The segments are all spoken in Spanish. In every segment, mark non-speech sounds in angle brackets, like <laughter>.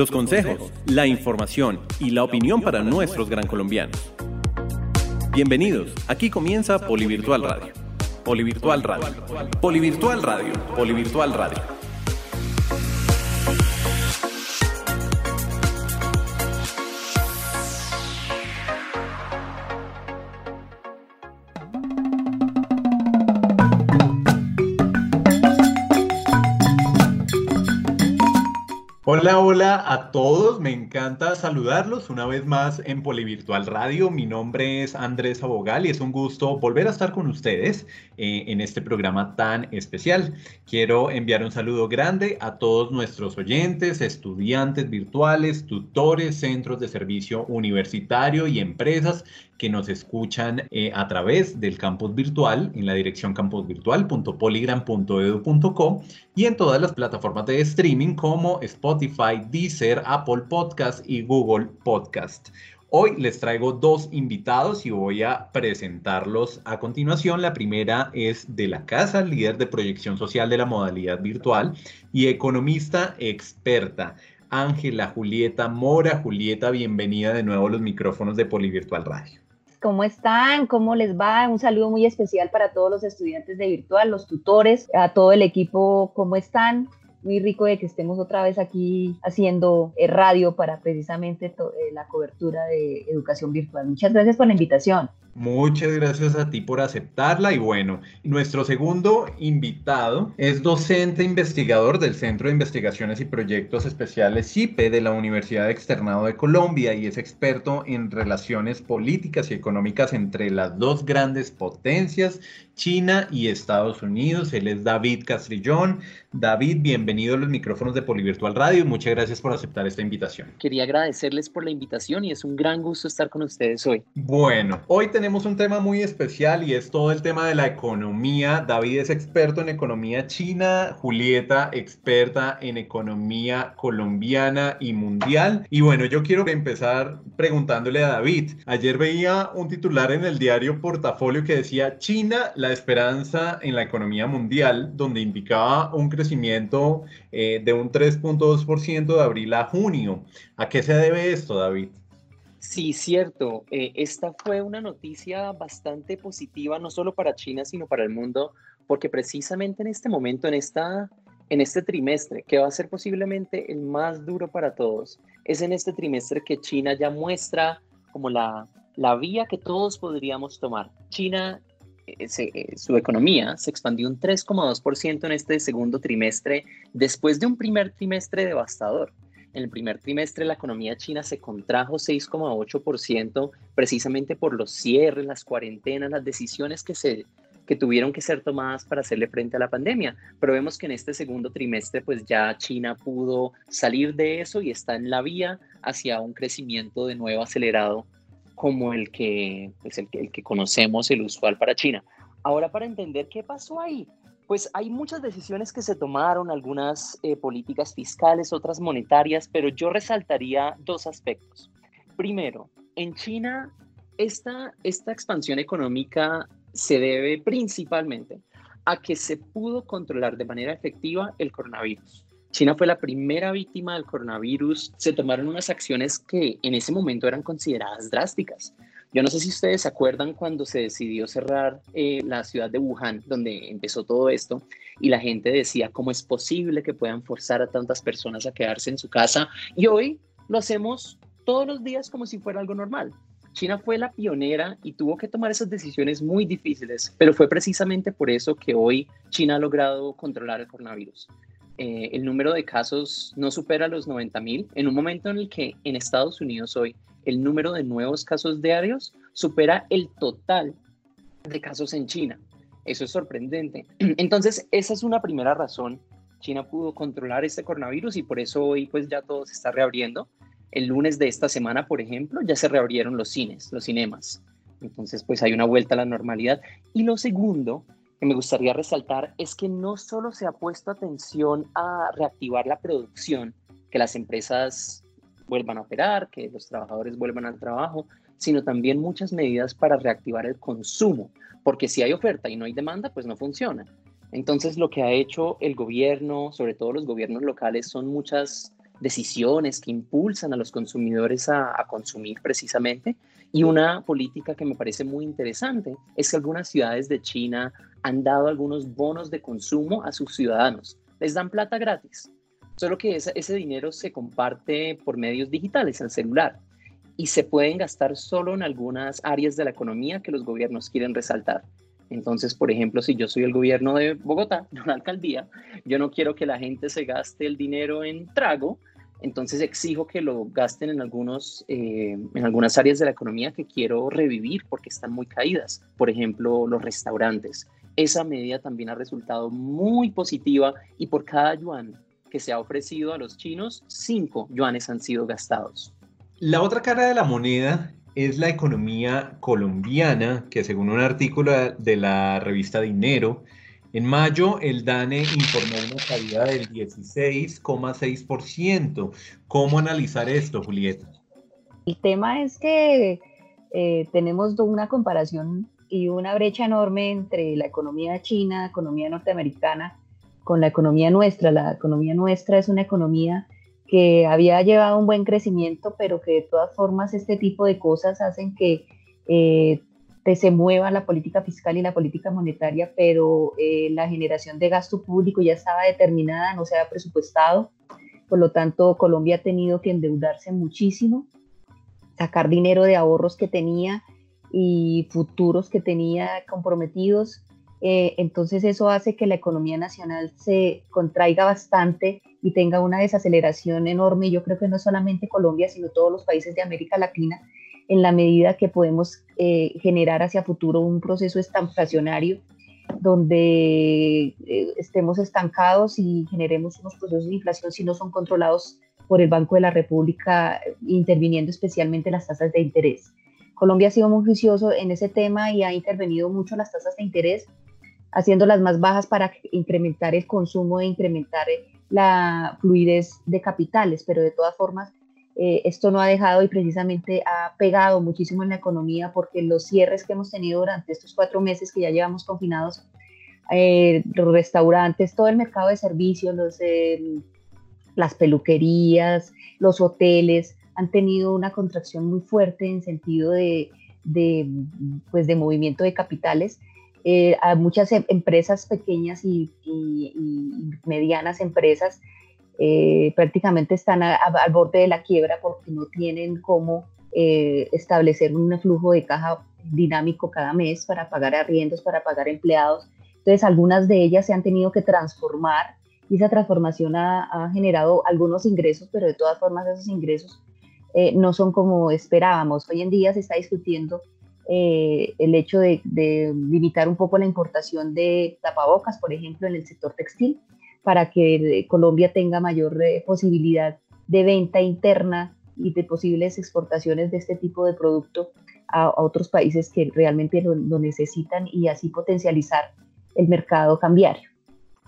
Los consejos, la información y la opinión para nuestros gran colombianos. Bienvenidos, aquí comienza Polivirtual Radio. Polivirtual Radio. Polivirtual Radio. Polivirtual Radio. Hola, hola a todos, me encanta saludarlos una vez más en Polivirtual Radio. Mi nombre es Andrés Abogal y es un gusto volver a estar con ustedes eh, en este programa tan especial. Quiero enviar un saludo grande a todos nuestros oyentes, estudiantes virtuales, tutores, centros de servicio universitario y empresas que nos escuchan eh, a través del campus virtual en la dirección campusvirtual.polygram.edu.co y en todas las plataformas de streaming como Spotify, Deezer, Apple Podcast y Google Podcast. Hoy les traigo dos invitados y voy a presentarlos a continuación. La primera es de la casa, líder de proyección social de la modalidad virtual y economista experta. Ángela Julieta Mora. Julieta, bienvenida de nuevo a los micrófonos de Polivirtual Radio. ¿Cómo están? ¿Cómo les va? Un saludo muy especial para todos los estudiantes de virtual, los tutores, a todo el equipo. ¿Cómo están? muy rico de que estemos otra vez aquí haciendo eh, radio para precisamente eh, la cobertura de educación virtual. Muchas gracias por la invitación. Muchas gracias a ti por aceptarla y bueno, nuestro segundo invitado es docente investigador del Centro de Investigaciones y Proyectos Especiales CIPE de la Universidad Externado de Colombia y es experto en relaciones políticas y económicas entre las dos grandes potencias, China y Estados Unidos. Él es David Castrillón. David, bienvenido a los micrófonos de Polivirtual Radio. Muchas gracias por aceptar esta invitación. Quería agradecerles por la invitación y es un gran gusto estar con ustedes hoy. Bueno, hoy tenemos un tema muy especial y es todo el tema de la economía. David es experto en economía china, Julieta experta en economía colombiana y mundial. Y bueno, yo quiero empezar preguntándole a David. Ayer veía un titular en el diario Portafolio que decía China, la esperanza en la economía mundial, donde indicaba un crecimiento eh, de un 3.2% de abril a junio. ¿A qué se debe esto, David? Sí, cierto. Eh, esta fue una noticia bastante positiva, no solo para China, sino para el mundo, porque precisamente en este momento, en, esta, en este trimestre, que va a ser posiblemente el más duro para todos, es en este trimestre que China ya muestra como la, la vía que todos podríamos tomar. China eh, eh, su economía se expandió un 3,2% en este segundo trimestre, después de un primer trimestre devastador. En el primer trimestre la economía china se contrajo 6,8% precisamente por los cierres, las cuarentenas, las decisiones que, se, que tuvieron que ser tomadas para hacerle frente a la pandemia. Pero vemos que en este segundo trimestre pues ya China pudo salir de eso y está en la vía hacia un crecimiento de nuevo acelerado como el que, pues el, el que conocemos, el usual para China. Ahora, para entender qué pasó ahí, pues hay muchas decisiones que se tomaron, algunas eh, políticas fiscales, otras monetarias, pero yo resaltaría dos aspectos. Primero, en China, esta, esta expansión económica se debe principalmente a que se pudo controlar de manera efectiva el coronavirus. China fue la primera víctima del coronavirus. Se tomaron unas acciones que en ese momento eran consideradas drásticas. Yo no sé si ustedes se acuerdan cuando se decidió cerrar eh, la ciudad de Wuhan, donde empezó todo esto, y la gente decía, ¿cómo es posible que puedan forzar a tantas personas a quedarse en su casa? Y hoy lo hacemos todos los días como si fuera algo normal. China fue la pionera y tuvo que tomar esas decisiones muy difíciles, pero fue precisamente por eso que hoy China ha logrado controlar el coronavirus. Eh, el número de casos no supera los 90 mil, en un momento en el que en Estados Unidos hoy el número de nuevos casos diarios supera el total de casos en China. Eso es sorprendente. <clears throat> Entonces, esa es una primera razón. China pudo controlar este coronavirus y por eso hoy pues ya todo se está reabriendo. El lunes de esta semana, por ejemplo, ya se reabrieron los cines, los cinemas. Entonces, pues hay una vuelta a la normalidad. Y lo segundo que me gustaría resaltar es que no solo se ha puesto atención a reactivar la producción, que las empresas vuelvan a operar, que los trabajadores vuelvan al trabajo, sino también muchas medidas para reactivar el consumo, porque si hay oferta y no hay demanda, pues no funciona. Entonces lo que ha hecho el gobierno, sobre todo los gobiernos locales, son muchas decisiones que impulsan a los consumidores a, consumir precisamente. Y una política que me parece muy interesante es que algunas ciudades de China han dado algunos bonos de consumo a sus ciudadanos. Les dan plata gratis, solo que ese, dinero se comparte por medios digitales, al celular, y se pueden gastar solo en algunas áreas de la economía que los gobiernos quieren resaltar. Entonces, por ejemplo, si yo soy el gobierno de Bogotá, <laughs> una alcaldía, yo no quiero que la gente se gaste el dinero en trago, entonces exijo que lo gasten en, algunos, eh, en algunas áreas de la economía que quiero revivir porque están muy caídas. Por ejemplo, los restaurantes. Esa medida también ha resultado muy positiva y por cada yuan que se ha ofrecido a los chinos, cinco yuanes han sido gastados. La otra cara de la moneda es la economía colombiana, que según un artículo de la revista Dinero, en mayo, el DANE informó una caída del 16,6%. ¿Cómo analizar esto, Julieta? El tema es que eh, tenemos una comparación y una brecha enorme entre la economía china, la economía norteamericana, con la economía nuestra. La economía nuestra es una economía que había llevado un buen crecimiento, pero que de todas formas este tipo de cosas hacen que eh, se mueva la política fiscal y la política monetaria, pero eh, la generación de gasto público ya estaba determinada, no se había presupuestado. Por lo tanto, Colombia ha tenido que endeudarse muchísimo, sacar dinero de ahorros que tenía y futuros que tenía comprometidos. Eh, entonces eso hace que la economía nacional se contraiga bastante y tenga una desaceleración enorme. Yo creo que no solamente Colombia, sino todos los países de América Latina en la medida que podemos eh, generar hacia futuro un proceso estanflacionario donde eh, estemos estancados y generemos unos procesos de inflación si no son controlados por el Banco de la República, interviniendo especialmente las tasas de interés. Colombia ha sido muy juicioso en ese tema y ha intervenido mucho las tasas de interés, haciéndolas más bajas para incrementar el consumo e incrementar la fluidez de capitales, pero de todas formas eh, esto no ha dejado y precisamente ha pegado muchísimo en la economía porque los cierres que hemos tenido durante estos cuatro meses que ya llevamos confinados, eh, los restaurantes, todo el mercado de servicios, los, em, las peluquerías, los hoteles, han tenido una contracción muy fuerte en sentido de, de pues de movimiento de capitales. Eh, a muchas em, empresas pequeñas y, y medianas empresas eh, prácticamente están al borde de la quiebra porque no tienen cómo eh, establecer un flujo de caja dinámico cada mes para pagar arriendos, para pagar empleados. Entonces, algunas de ellas se han tenido que transformar y esa transformación ha, generado algunos ingresos, pero de todas formas esos ingresos eh, no son como esperábamos. Hoy en día se está discutiendo el hecho de, limitar un poco la importación de tapabocas, por ejemplo, en el sector textil, para que Colombia tenga mayor eh, posibilidad de venta interna y de posibles exportaciones de este tipo de producto a, otros países que realmente lo, necesitan y así potencializar el mercado cambiario.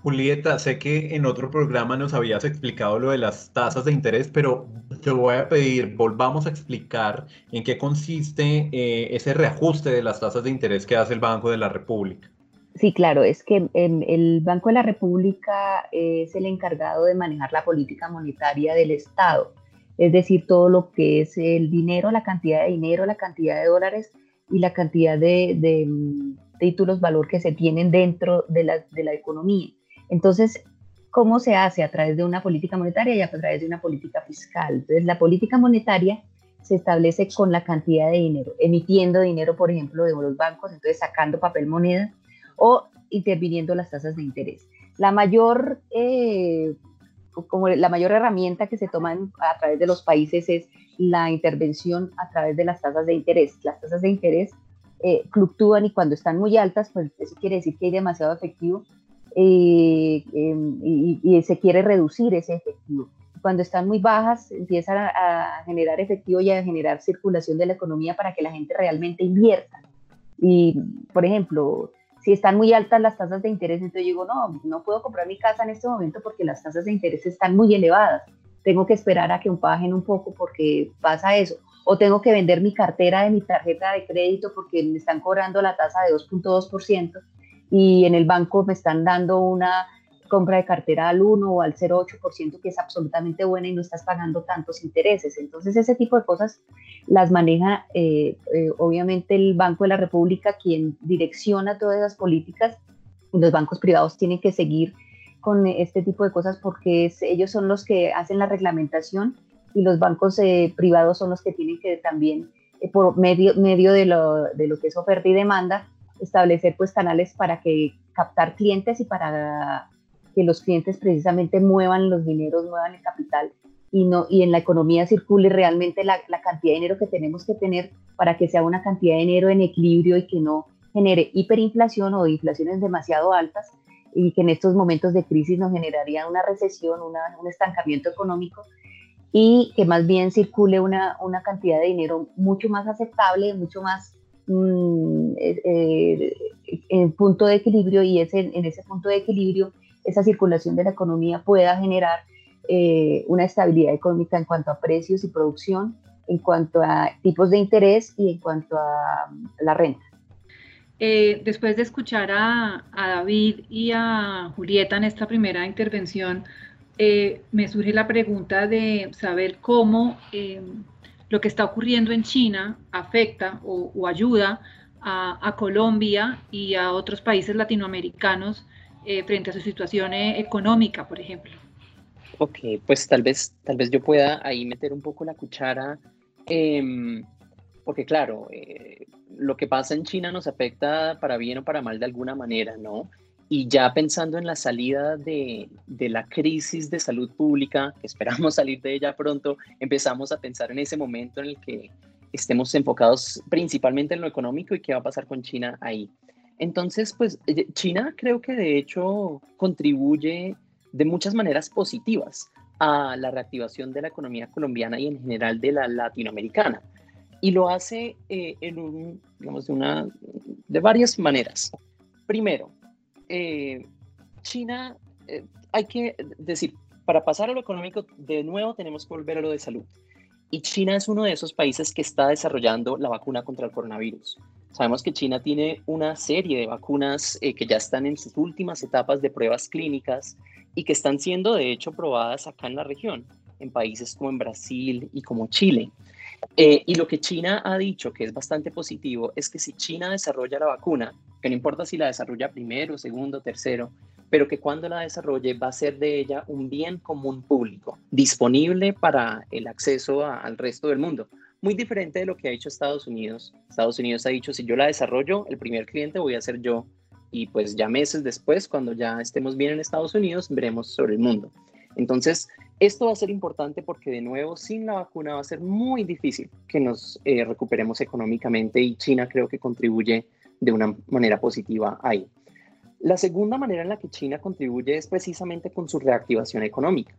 Julieta, sé que en otro programa nos habías explicado lo de las tasas de interés, pero te voy a pedir, volvamos a explicar en qué consiste eh, ese reajuste de las tasas de interés que hace el Banco de la República. Sí, claro, es que el Banco de la República es el encargado de manejar la política monetaria del Estado, es decir, todo lo que es el dinero, la cantidad de dinero, la cantidad de dólares y la cantidad de, mm, títulos valor que se tienen dentro de de la economía. Entonces, ¿cómo se hace? A través de una política monetaria y a través de una política fiscal. Entonces, la política monetaria se establece con la cantidad de dinero, emitiendo dinero, por ejemplo, de los bancos, entonces sacando papel moneda o interviniendo las tasas de interés. La mayor, eh, como la mayor herramienta que se toma a través de los países es la intervención a través de las tasas de interés. Las tasas de interés eh, fluctúan y cuando están muy altas, pues eso quiere decir que hay demasiado efectivo eh, em, y, se quiere reducir ese efectivo. Cuando están muy bajas, empiezan a, a, generar efectivo y a generar circulación de la economía para que la gente realmente invierta. Y, por ejemplo, si están muy altas las tasas de interés, entonces digo, no, no puedo comprar mi casa en este momento porque las tasas de interés están muy elevadas. Tengo que esperar a que bajen un poco porque pasa eso. O tengo que vender mi cartera de mi tarjeta de crédito porque me están cobrando la tasa de 2.2% y en el banco me están dando una compra de cartera al 1 o al 0,8%, que es absolutamente buena y no estás pagando tantos intereses. Entonces, ese tipo de cosas las maneja eh, eh, obviamente el Banco de la República, quien direcciona todas esas políticas. Los bancos privados tienen que seguir con este tipo de cosas porque ellos son los que hacen la reglamentación y los bancos eh, privados son los que tienen que también, por medio, medio de, lo, de lo que es oferta y demanda, establecer pues canales para que captar clientes y para que los clientes precisamente muevan los dineros, muevan el capital y, no, y en la economía circule realmente la, la, cantidad de dinero que tenemos que tener para que sea una cantidad de dinero en equilibrio y que no genere hiperinflación o inflaciones demasiado altas y que en estos momentos de crisis nos generaría una recesión, un estancamiento económico y que más bien circule una, una cantidad de dinero mucho más aceptable, mucho más mm, eh, eh, en punto de equilibrio y ese, en ese punto de equilibrio esa circulación de la economía pueda generar eh, una estabilidad económica en cuanto a precios y producción, en cuanto a tipos de interés y en cuanto a, la renta. Eh, después de escuchar a, David y a Julieta en esta primera intervención, eh, me surge la pregunta de saber cómo lo que está ocurriendo en China afecta o, ayuda a, Colombia y a otros países latinoamericanos frente a su situación económica, por ejemplo. Ok, pues tal vez, tal vez yo pueda ahí meter un poco la cuchara, em, porque claro, eh, lo que pasa en China nos afecta para bien o para mal de alguna manera, ¿no? Y ya pensando en la salida de, de, la crisis de salud pública, que esperamos <laughs> salir de ella pronto, empezamos a pensar en ese momento en el que estemos enfocados principalmente en lo económico y qué va a pasar con China ahí. Entonces, pues eh, China creo que de hecho contribuye de muchas maneras positivas a la reactivación de la economía colombiana y en general de la latinoamericana. Y lo hace eh, en un, digamos, de, una, de varias maneras. Primero, eh, China, eh, hay que decir, para pasar a lo económico, de nuevo tenemos que volver a lo de salud. Y China es uno de esos países que está desarrollando la vacuna contra el coronavirus. Sabemos que China tiene una serie de vacunas que ya están en sus últimas etapas de pruebas clínicas y que están siendo de hecho probadas acá en la región, en países como en Brasil y como Chile. Eh, y lo que China ha dicho, que es bastante positivo, es que si China desarrolla la vacuna, que no importa si la desarrolla primero, segundo, tercero, pero que cuando la desarrolle va a ser de ella un bien común público, disponible para el acceso al resto del mundo. Muy diferente de lo que ha hecho Estados Unidos. Estados Unidos ha dicho, si yo la desarrollo, el primer cliente voy a ser yo y pues ya meses después, cuando ya estemos bien en Estados Unidos, veremos sobre el mundo. Entonces, esto va a ser importante porque de nuevo, sin la vacuna va a ser muy difícil que nos eh, recuperemos económicamente y China creo que contribuye de una manera positiva ahí. La segunda manera en la que China contribuye es precisamente con su reactivación económica.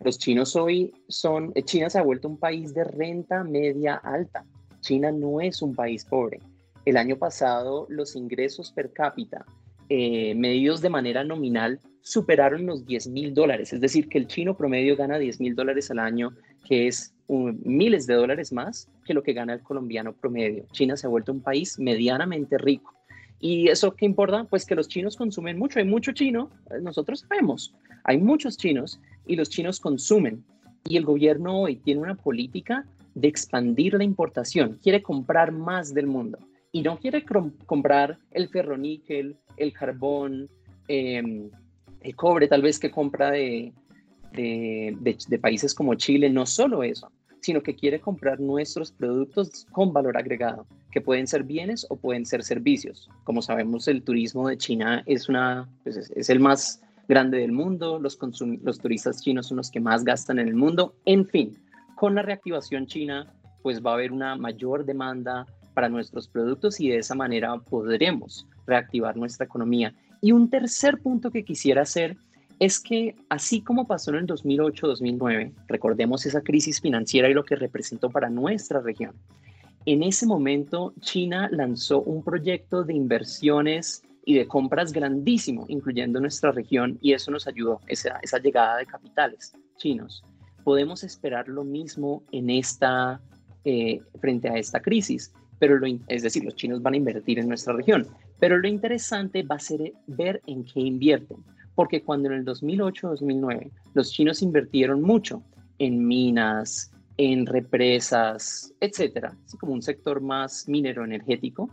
Los chinos hoy son, eh, China se ha vuelto un país de renta media alta. China no es un país pobre. El año pasado los ingresos per cápita eh, medidos de manera nominal superaron los 10 mil dólares, es decir, que el chino promedio gana 10 mil dólares al año, que es miles de dólares más que lo que gana el colombiano promedio. China se ha vuelto un país medianamente rico. ¿Y eso qué importa? Pues que los chinos consumen mucho, hay mucho chino, nosotros sabemos, hay muchos chinos y los chinos consumen. Y el gobierno hoy tiene una política de expandir la importación, quiere comprar más del mundo y no quiere comprar el ferroníquel, el carbón, em, el cobre tal vez que compra de, de, países como Chile, no solo eso, sino que quiere comprar nuestros productos con valor agregado, que pueden ser bienes o pueden ser servicios. Como sabemos, el turismo de China es, una, pues es, el más grande del mundo, los, los turistas chinos son los que más gastan en el mundo, en fin, con la reactivación china, pues va a haber una mayor demanda para nuestros productos y de esa manera podremos reactivar nuestra economía. Y un tercer punto que quisiera hacer es que así como pasó en el 2008-2009, recordemos esa crisis financiera y lo que representó para nuestra región. En ese momento, China lanzó un proyecto de inversiones y de compras grandísimo, incluyendo nuestra región, y eso nos ayudó, esa, esa llegada de capitales chinos. Podemos esperar lo mismo en esta, eh, frente a esta crisis pero lo, es decir, los chinos van a invertir en nuestra región, pero lo interesante va a ser ver en qué invierten, porque cuando en el 2008-2009 los chinos invirtieron mucho en minas, en represas, etcétera, como un sector más minero energético,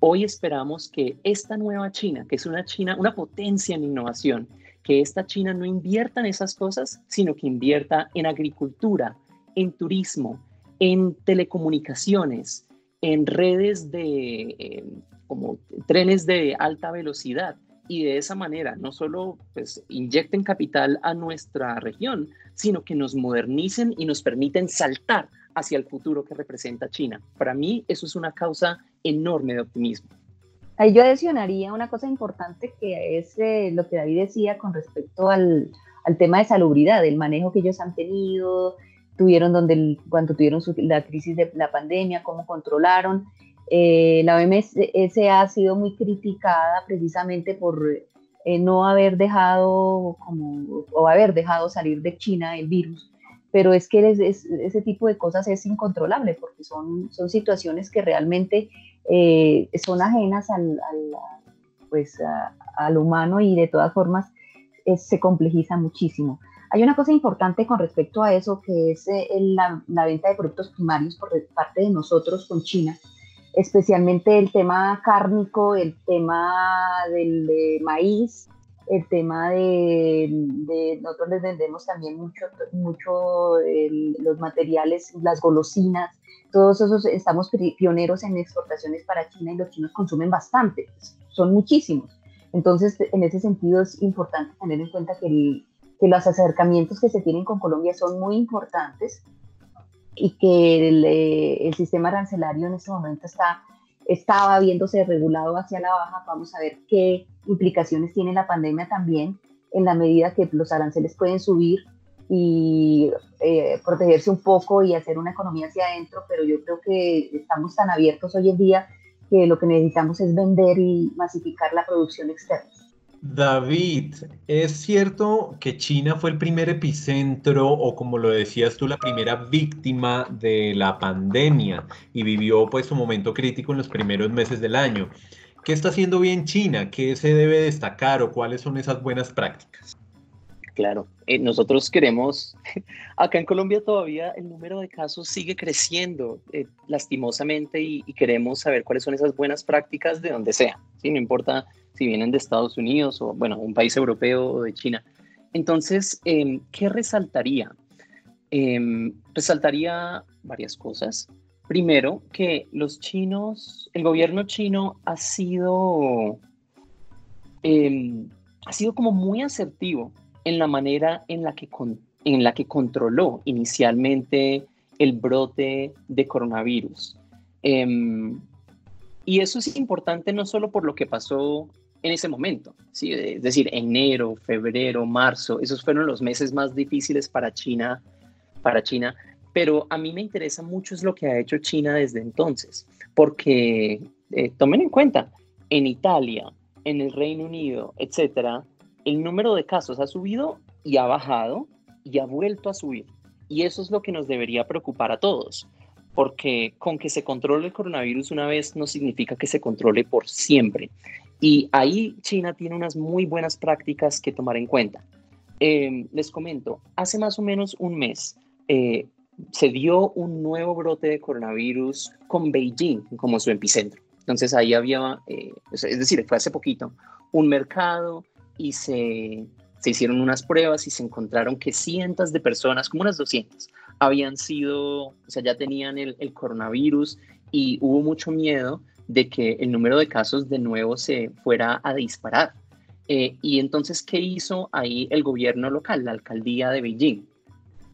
hoy esperamos que esta nueva China, que es una China, una potencia en innovación, que esta China no invierta en esas cosas, sino que invierta en agricultura, en turismo, en telecomunicaciones, en redes de eh, como trenes de alta velocidad y de esa manera no solo pues, inyecten capital a nuestra región, sino que nos modernicen y nos permiten saltar hacia el futuro que representa China. Para mí eso es una causa enorme de optimismo. Ahí yo adicionaría una cosa importante que es eh, lo que David decía con respecto al, al, tema de salubridad, el manejo que ellos han tenido, tuvieron donde cuando tuvieron la crisis de la pandemia, cómo controlaron. Eh, la OMS ha sido muy criticada precisamente por eh, no haber dejado como, o haber dejado salir de China el virus, pero es que ese tipo de cosas es incontrolable porque son, son situaciones que realmente eh, son ajenas al, pues, al humano y de todas formas se complejiza muchísimo. Hay una cosa importante con respecto a eso, que es eh, la, venta de productos primarios por parte de nosotros con China, especialmente el tema cárnico, el tema del maíz, el tema de, nosotros les vendemos también mucho, mucho los materiales, las golosinas, todos esos estamos pioneros en exportaciones para China y los chinos consumen bastante, son muchísimos. Entonces, en ese sentido es importante tener en cuenta que el, que los acercamientos que se tienen con Colombia son muy importantes y que el, eh, sistema arancelario en este momento está, estaba viéndose regulado hacia la baja. Vamos a ver qué implicaciones tiene la pandemia también en la medida que los aranceles pueden subir y eh, protegerse un poco y hacer una economía hacia adentro, pero yo creo que estamos tan abiertos hoy en día que lo que necesitamos es vender y masificar la producción externa. David, ¿es cierto que China fue el primer epicentro o como lo decías tú, la primera víctima de la pandemia y vivió pues su momento crítico en los primeros meses del año? ¿Qué está haciendo bien China? ¿Qué se debe destacar o cuáles son esas buenas prácticas? Claro, eh, nosotros queremos, <laughs> acá en Colombia todavía el número de casos sigue creciendo eh, lastimosamente y, queremos saber cuáles son esas buenas prácticas de donde sea, ¿sí? no importa si vienen de Estados Unidos o, bueno, un país europeo o de China. Entonces, em, ¿qué resaltaría? Em, resaltaría varias cosas. Primero, que los chinos, el gobierno chino ha sido, em, ha sido como muy asertivo en la manera en la que, en la que controló inicialmente el brote de coronavirus. y eso es importante no solo por lo que pasó en ese momento, ¿sí? es decir, enero, febrero, marzo, esos fueron los meses más difíciles para China, para China, pero a mí me interesa mucho es lo que ha hecho China desde entonces, porque eh, tomen en cuenta, en Italia, en el Reino Unido, etcétera, el número de casos ha subido y ha bajado y ha vuelto a subir. Y eso es lo que nos debería preocupar a todos, porque con que se controle el coronavirus una vez no significa que se controle por siempre. Y ahí China tiene unas muy buenas prácticas que tomar en cuenta. Em, les comento, hace más o menos un mes eh, se dio un nuevo brote de coronavirus con Beijing como su epicentro. Entonces ahí había, eh, es decir, fue hace poquito, un mercado y se, se hicieron unas pruebas y se encontraron que cientos de personas, como unas 200, habían sido, o sea, ya tenían el, el coronavirus y hubo mucho miedo de que el número de casos de nuevo se fuera a disparar. Eh, y entonces, ¿qué hizo ahí el gobierno local, la alcaldía de Beijing?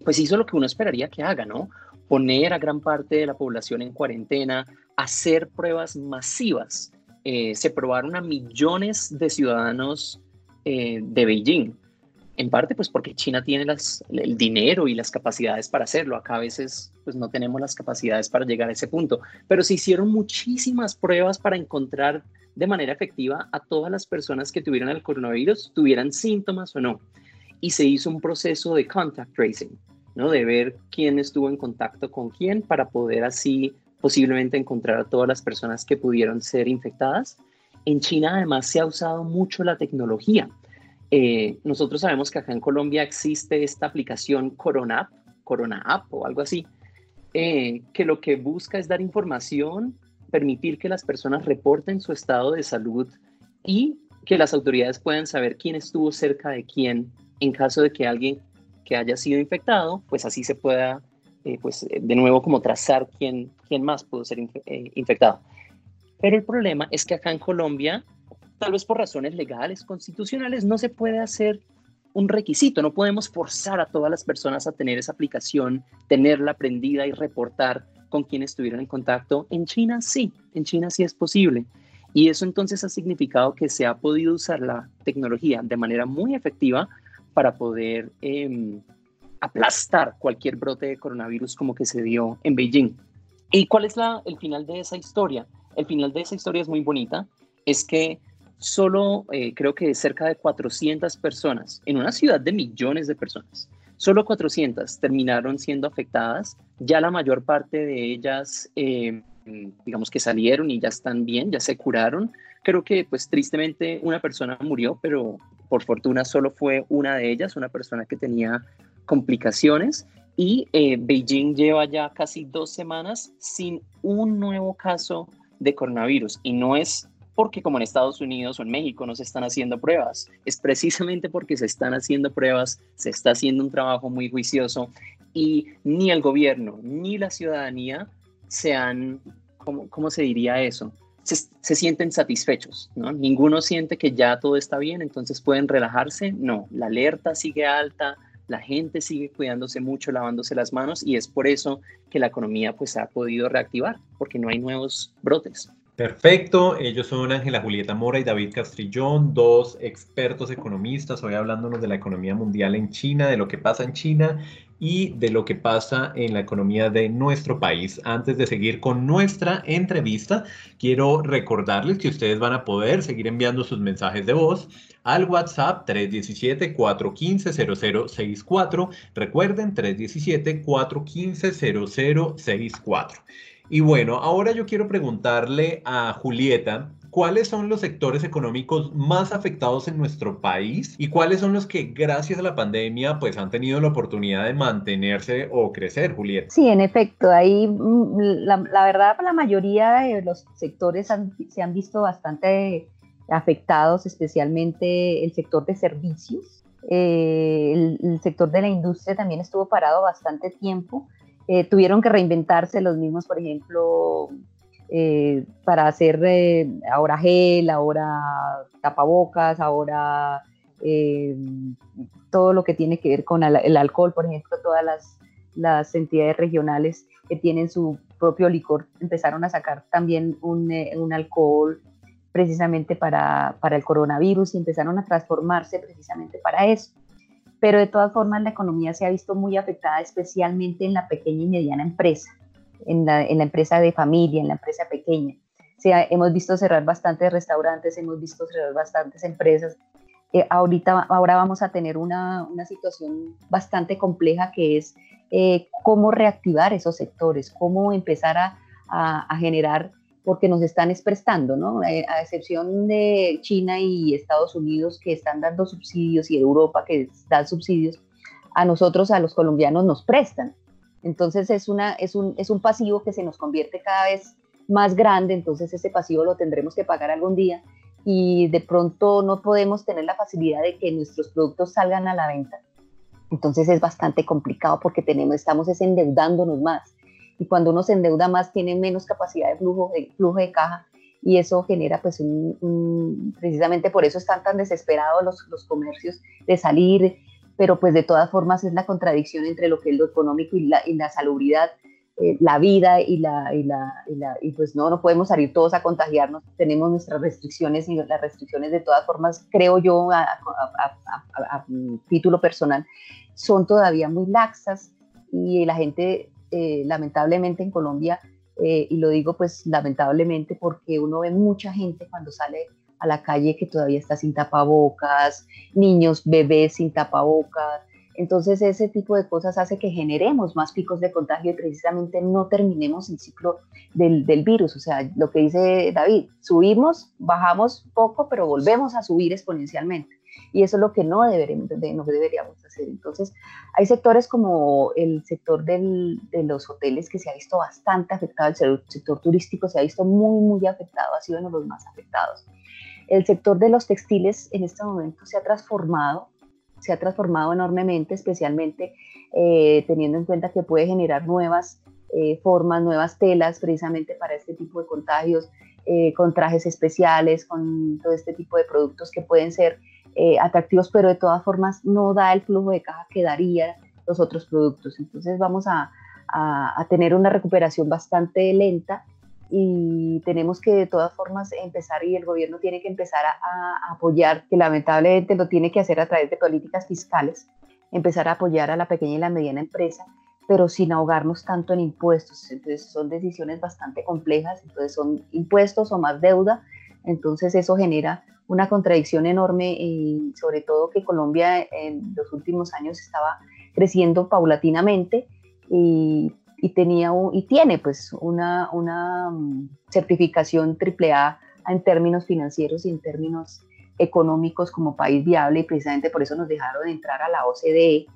Pues hizo lo que uno esperaría que haga, ¿no? Poner a gran parte de la población en cuarentena, hacer pruebas masivas. Eh, se probaron a millones de ciudadanos eh, de Beijing en parte pues porque China tiene el dinero y las capacidades para hacerlo. Acá a veces pues no tenemos las capacidades para llegar a ese punto, pero se hicieron muchísimas pruebas para encontrar de manera efectiva a todas las personas que tuvieron el coronavirus, tuvieran síntomas o no. Y se hizo un proceso de contact tracing, ¿no? De ver quién estuvo en contacto con quién para poder así posiblemente encontrar a todas las personas que pudieron ser infectadas. En China además se ha usado mucho la tecnología Eh, nosotros sabemos que acá en Colombia existe esta aplicación Corona App, Corona App o algo así, eh, que lo que busca es dar información, permitir que las personas reporten su estado de salud y que las autoridades puedan saber quién estuvo cerca de quién en caso de que alguien que haya sido infectado, pues así se pueda, eh, pues de nuevo como trazar quién, quién más pudo ser infectado. Pero el problema es que acá en Colombia tal vez por razones legales, constitucionales, no se puede hacer un requisito, no podemos forzar a todas las personas a tener esa aplicación, tenerla aprendida y reportar con quienes estuvieron en contacto. En China sí, en China sí es posible. Y eso entonces ha significado que se ha podido usar la tecnología de manera muy efectiva para poder em, aplastar cualquier brote de coronavirus como que se dio en Beijing. ¿Y cuál es la, el final de esa historia? El final de esa historia es muy bonita. Es que solo eh, creo que cerca de 400 personas, en una ciudad de millones de personas, solo 400 terminaron siendo afectadas, ya la mayor parte de ellas, eh, digamos que salieron y ya están bien, ya se curaron. Creo que pues tristemente una persona murió, pero por fortuna solo fue una de ellas, una persona que tenía complicaciones. Y eh, Beijing lleva ya casi dos semanas sin un nuevo caso de coronavirus. Y no es porque como en Estados Unidos o en México no se están haciendo pruebas, es precisamente porque se están haciendo pruebas, se está haciendo un trabajo muy juicioso y ni el gobierno ni la ciudadanía se han, ¿cómo, cómo se diría eso? Se, sienten satisfechos, ¿no? Ninguno siente que ya todo está bien, entonces pueden relajarse. No, la alerta sigue alta, la gente sigue cuidándose mucho, lavándose las manos y es por eso que la economía pues ha podido reactivar, porque no hay nuevos brotes. Perfecto, ellos son Ángela Julieta Mora y David Castrillón, dos expertos economistas, hoy hablándonos de la economía mundial en China, de lo que pasa en China y de lo que pasa en la economía de nuestro país. Antes de seguir con nuestra entrevista, quiero recordarles que ustedes van a poder seguir enviando sus mensajes de voz al WhatsApp 317-415-0064. Recuerden, 317-415-0064. Y bueno, ahora yo quiero preguntarle a Julieta, ¿cuáles son los sectores económicos más afectados en nuestro país y cuáles son los que gracias a la pandemia pues han tenido la oportunidad de mantenerse o crecer, Julieta? Sí, en efecto, ahí mm, la, verdad la mayoría de los sectores se han visto bastante afectados, especialmente el sector de servicios. Eh, el, el sector de la industria también estuvo parado bastante tiempo eh, tuvieron que reinventarse los mismos, por ejemplo, eh, para hacer eh, ahora gel, ahora tapabocas, ahora todo lo que tiene que ver con el, alcohol, por ejemplo, todas las, las, entidades regionales que tienen su propio licor empezaron a sacar también un, un alcohol precisamente para, para el coronavirus y empezaron a transformarse precisamente para eso pero de todas formas la economía se ha visto muy afectada, especialmente en la pequeña y mediana empresa, en la, en la empresa de familia, en la empresa pequeña. hemos visto cerrar bastantes restaurantes, hemos visto cerrar bastantes empresas. Eh, ahorita, ahora vamos a tener una, una situación bastante compleja que es eh, cómo reactivar esos sectores, cómo empezar a, a, a generar porque nos están prestando, ¿no? Eh, a excepción de China y Estados Unidos que están dando subsidios y Europa que da subsidios, a nosotros, a los colombianos, nos prestan. Entonces es, una, es, un, es un pasivo que se nos convierte cada vez más grande, entonces ese pasivo lo tendremos que pagar algún día y de pronto no podemos tener la facilidad de que nuestros productos salgan a la venta. Entonces es bastante complicado porque tenemos, estamos endeudándonos más y cuando uno se endeuda más tiene menos capacidad de flujo de, flujo de caja y eso genera pues un, precisamente por eso están tan desesperados los, los, comercios de salir, pero pues de todas formas es la contradicción entre lo que es lo económico y la, y la salubridad, eh, la vida y la, y la, y la, y pues no, no podemos salir todos a contagiarnos, tenemos nuestras restricciones y las restricciones de todas formas, creo yo a, a, a título personal, son todavía muy laxas y la gente eh, lamentablemente en Colombia, eh, y lo digo pues lamentablemente porque uno ve mucha gente cuando sale a la calle que todavía está sin tapabocas, niños, bebés sin tapabocas. Entonces ese tipo de cosas hace que generemos más picos de contagio y precisamente no terminemos el ciclo del, del, virus. O sea, lo que dice David, subimos, bajamos poco, pero volvemos a subir exponencialmente. Y eso es lo que no, no deberíamos hacer. Entonces, hay sectores como el sector del, de los hoteles que se ha visto bastante afectado, el sector turístico se ha visto muy, muy afectado, ha sido uno de los más afectados. El sector de los textiles en este momento se ha transformado, se ha transformado enormemente, especialmente eh, teniendo en cuenta que puede generar nuevas eh, formas, nuevas telas precisamente para este tipo de contagios, eh, con trajes especiales, con todo este tipo de productos que pueden ser atractivos, pero de todas formas no da el flujo de caja que daría los otros productos. Entonces vamos a, a tener una recuperación bastante lenta y tenemos que de todas formas empezar y el gobierno tiene que empezar a, apoyar, que lamentablemente lo tiene que hacer a través de políticas fiscales, empezar a apoyar a la pequeña y la mediana empresa, pero sin ahogarnos tanto en impuestos. Entonces son decisiones bastante complejas, entonces son impuestos o más deuda, entonces eso genera una contradicción enorme y sobre todo que Colombia en los últimos años estaba creciendo paulatinamente y tenía y tiene pues una, una mm, certificación AAA en términos financieros y en términos económicos como país viable y precisamente por eso nos dejaron entrar a la OCDE,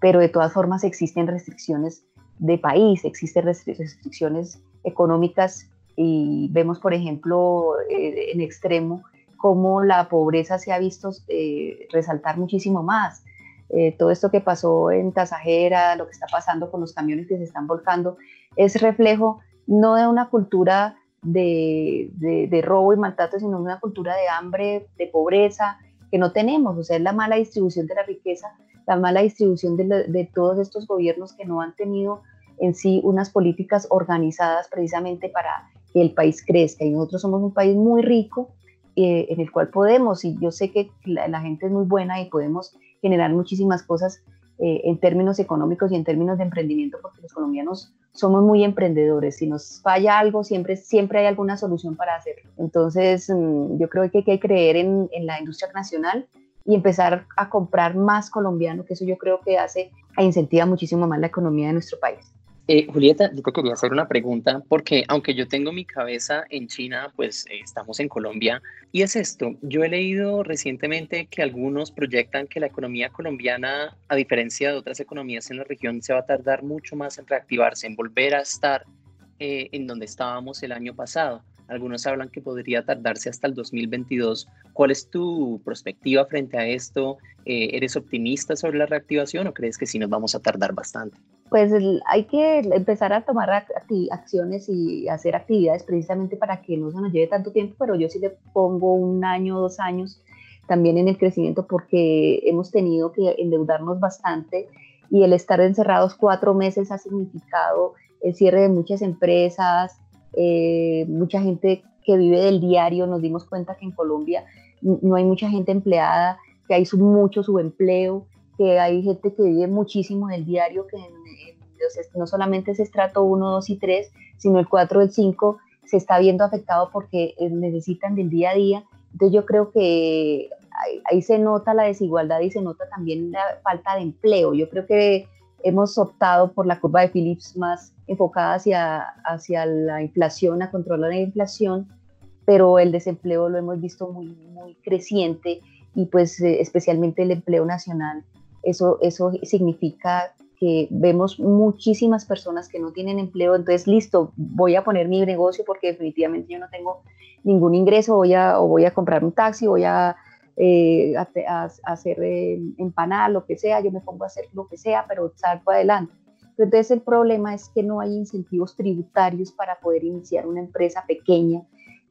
pero de todas formas existen restricciones de país, existen restricciones económicas y vemos por ejemplo eh, en extremo cómo la pobreza se ha visto eh, resaltar muchísimo más. Eh, todo esto que pasó en Tasajera, lo que está pasando con los camiones que se están volcando, es reflejo no de una cultura de, de, robo y maltrato, sino de una cultura de hambre, de pobreza que no tenemos. O sea, es la mala distribución de la riqueza, la mala distribución de, de todos estos gobiernos que no han tenido en sí unas políticas organizadas precisamente para que el país crezca. Y nosotros somos un país muy rico eh, en el cual podemos, y yo sé que la, gente es muy buena y podemos generar muchísimas cosas eh, en términos económicos y en términos de emprendimiento, porque los colombianos somos muy emprendedores. Si nos falla algo, siempre, siempre hay alguna solución para hacerlo. Entonces, mm, yo creo que hay que creer en, en la industria nacional y empezar a comprar más colombiano, que eso yo creo que hace e incentiva muchísimo más la economía de nuestro país. Eh, Julieta, yo te quería hacer una pregunta porque aunque yo tengo mi cabeza en China, pues eh, estamos en Colombia. Y es esto, yo he leído recientemente que algunos proyectan que la economía colombiana, a diferencia de otras economías en la región, se va a tardar mucho más en reactivarse, en volver a estar eh, en donde estábamos el año pasado. Algunos hablan que podría tardarse hasta el 2022. ¿Cuál es tu perspectiva frente a esto? ¿Eres optimista sobre la reactivación o crees que sí nos vamos a tardar bastante? Pues hay que empezar a tomar acciones y hacer actividades precisamente para que no se nos lleve tanto tiempo, pero yo sí le pongo un año, dos años también en el crecimiento porque hemos tenido que endeudarnos bastante y el estar encerrados cuatro meses ha significado el cierre de muchas empresas, eh, mucha gente que vive del diario, nos dimos cuenta que en Colombia no hay mucha gente empleada, que hay mucho subempleo, que hay gente que vive muchísimo del diario, que no solamente es estrato 1, 2 y 3, sino el 4, el 5 se está viendo afectado porque eh, necesitan del día a día. Entonces yo creo que ahí, se nota la desigualdad y se nota también la falta de empleo. Yo creo que hemos optado por la curva de Phillips más enfocada hacia, hacia la inflación, a controlar la inflación, pero el desempleo lo hemos visto muy, muy creciente y pues eh, especialmente el empleo nacional eso, eso significa que vemos muchísimas personas que no tienen empleo, entonces listo, voy a poner mi negocio porque definitivamente yo no tengo ningún ingreso, voy a, o voy a comprar un taxi, voy a, eh, hacer eh, empanada, lo que sea, yo me pongo a hacer lo que sea, pero salgo adelante. Entonces el problema es que no hay incentivos tributarios para poder iniciar una empresa pequeña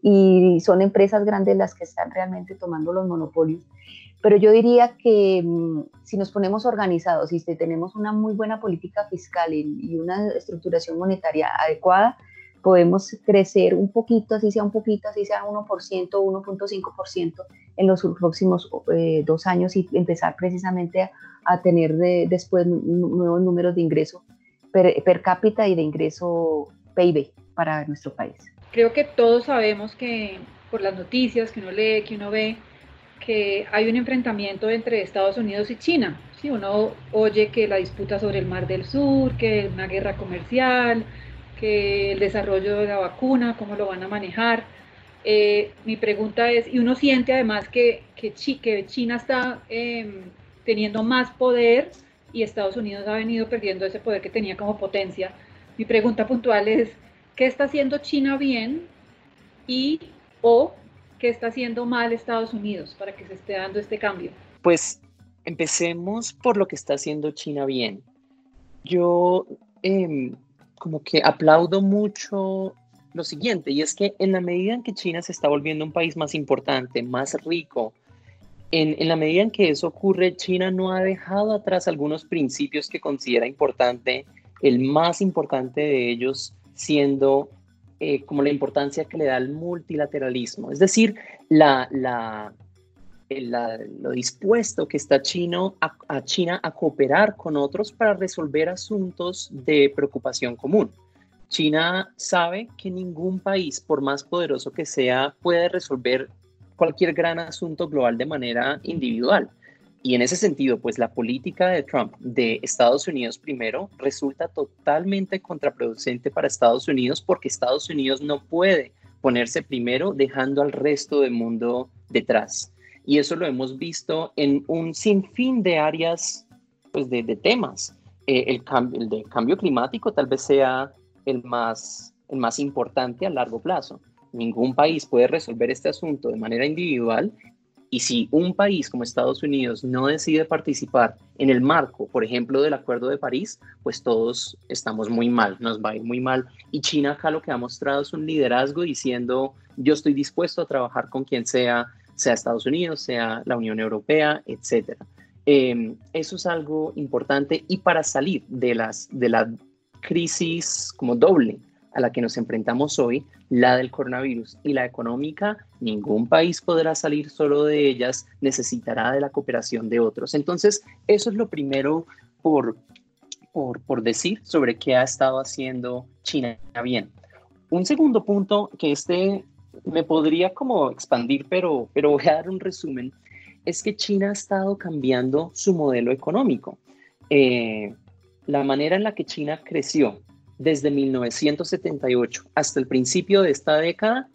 y son empresas grandes las que están realmente tomando los monopolios pero yo diría que mm, si nos ponemos organizados y si tenemos una muy buena política fiscal y, una estructuración monetaria adecuada, podemos crecer un poquito, así sea un poquito, así sea 1%, 1.5% en los próximos eh, dos años y empezar precisamente a, tener después nuevos números de ingreso per, per cápita y de ingreso PIB para nuestro país. Creo que todos sabemos que por las noticias que uno lee, que uno ve, que hay un enfrentamiento entre Estados Unidos y China. Si uno oye que la disputa sobre el Mar del Sur, que una guerra comercial, que el desarrollo de la vacuna, cómo lo van a manejar. Eh, mi pregunta es, y uno siente además que, que, China está em, teniendo más poder y Estados Unidos ha venido perdiendo ese poder que tenía como potencia. Mi pregunta puntual es, ¿qué está haciendo China bien y o qué está haciendo mal Estados Unidos para que se esté dando este cambio? Pues empecemos por lo que está haciendo China bien. Yo em, como que aplaudo mucho lo siguiente, y es que en la medida en que China se está volviendo un país más importante, más rico, en, en, la medida en que eso ocurre, China no ha dejado atrás algunos principios que considera importante, el más importante de ellos siendo eh, como la importancia que le da al multilateralismo, es decir, la, la, lo dispuesto que está Chino a, China a cooperar con otros para resolver asuntos de preocupación común. China sabe que ningún país, por más poderoso que sea, puede resolver cualquier gran asunto global de manera individual. Y en ese sentido, pues la política de Trump de Estados Unidos primero resulta totalmente contraproducente para Estados Unidos porque Estados Unidos no puede ponerse primero dejando al resto del mundo detrás. Y eso lo hemos visto en un sinfín de áreas pues, de, temas. Eh, el, cambio, el de cambio climático tal vez sea el más, el más importante a largo plazo. Ningún país puede resolver este asunto de manera individual y si un país como Estados Unidos no decide participar en el marco, por ejemplo, del Acuerdo de París, pues todos estamos muy mal, nos va a ir muy mal. Y China acá lo que ha mostrado es un liderazgo diciendo, yo estoy dispuesto a trabajar con quien sea, sea Estados Unidos, sea la Unión Europea, etc. Em, eso es algo importante y para salir de, las, de la crisis como doble a la que nos enfrentamos hoy, la del coronavirus y la económica, ningún país podrá salir solo de ellas, necesitará de la cooperación de otros. Entonces, eso es lo primero por, por, por decir sobre qué ha estado haciendo China bien. Un segundo punto que este me podría como expandir, pero, pero voy a dar un resumen, es que China ha estado cambiando su modelo económico. Eh, la manera en la que China creció desde 1978 hasta el principio de esta década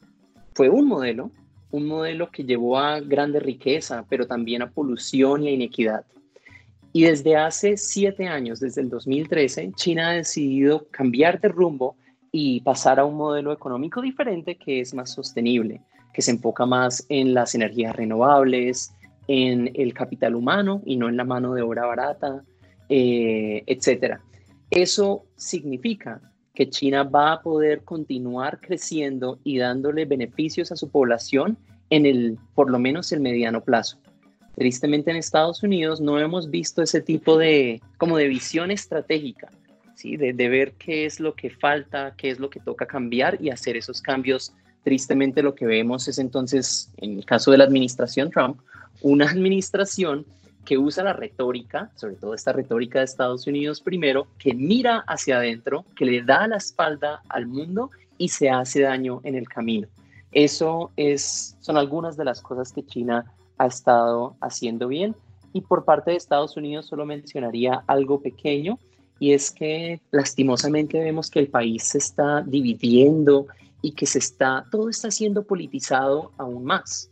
fue un modelo, un modelo que llevó a grande riqueza, pero también a polución y a inequidad. Y desde hace siete años, desde el 2013, China ha decidido cambiar de rumbo y pasar a un modelo económico diferente que es más sostenible, que se enfoca más en las energías renovables, en el capital humano y no en la mano de obra barata, eh, etcétera. Eso significa que China va a poder continuar creciendo y dándole beneficios a su población en el, por lo menos, el mediano plazo. Tristemente en Estados Unidos no hemos visto ese tipo de, como de visión estratégica, ¿sí? de, de ver qué es lo que falta, qué es lo que toca cambiar y hacer esos cambios. Tristemente lo que vemos es entonces, en el caso de la administración Trump, una <laughs> administración que usa la retórica, sobre todo esta retórica de Estados Unidos primero, que mira hacia adentro, que le da la espalda al mundo y se hace daño en el camino. Eso es, son algunas de las cosas que China ha estado haciendo bien. Y por parte de Estados Unidos solo mencionaría algo pequeño, y es que lastimosamente vemos que el país se está dividiendo y que se está, todo está siendo politizado aún más.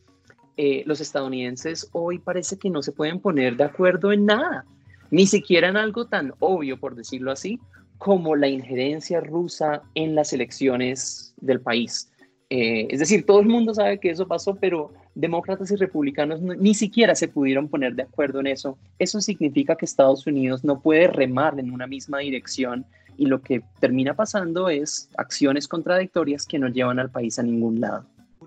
Eh, los estadounidenses hoy parece que no se pueden poner de acuerdo en nada, ni siquiera en algo tan obvio, por decirlo así, como la injerencia rusa en las elecciones del país. Eh, es decir, todo el mundo sabe que eso pasó, pero demócratas y republicanos ni siquiera se pudieron poner de acuerdo en eso. Eso significa que Estados Unidos no puede remar en una misma dirección y lo que termina pasando es acciones contradictorias que no llevan al país a ningún lado.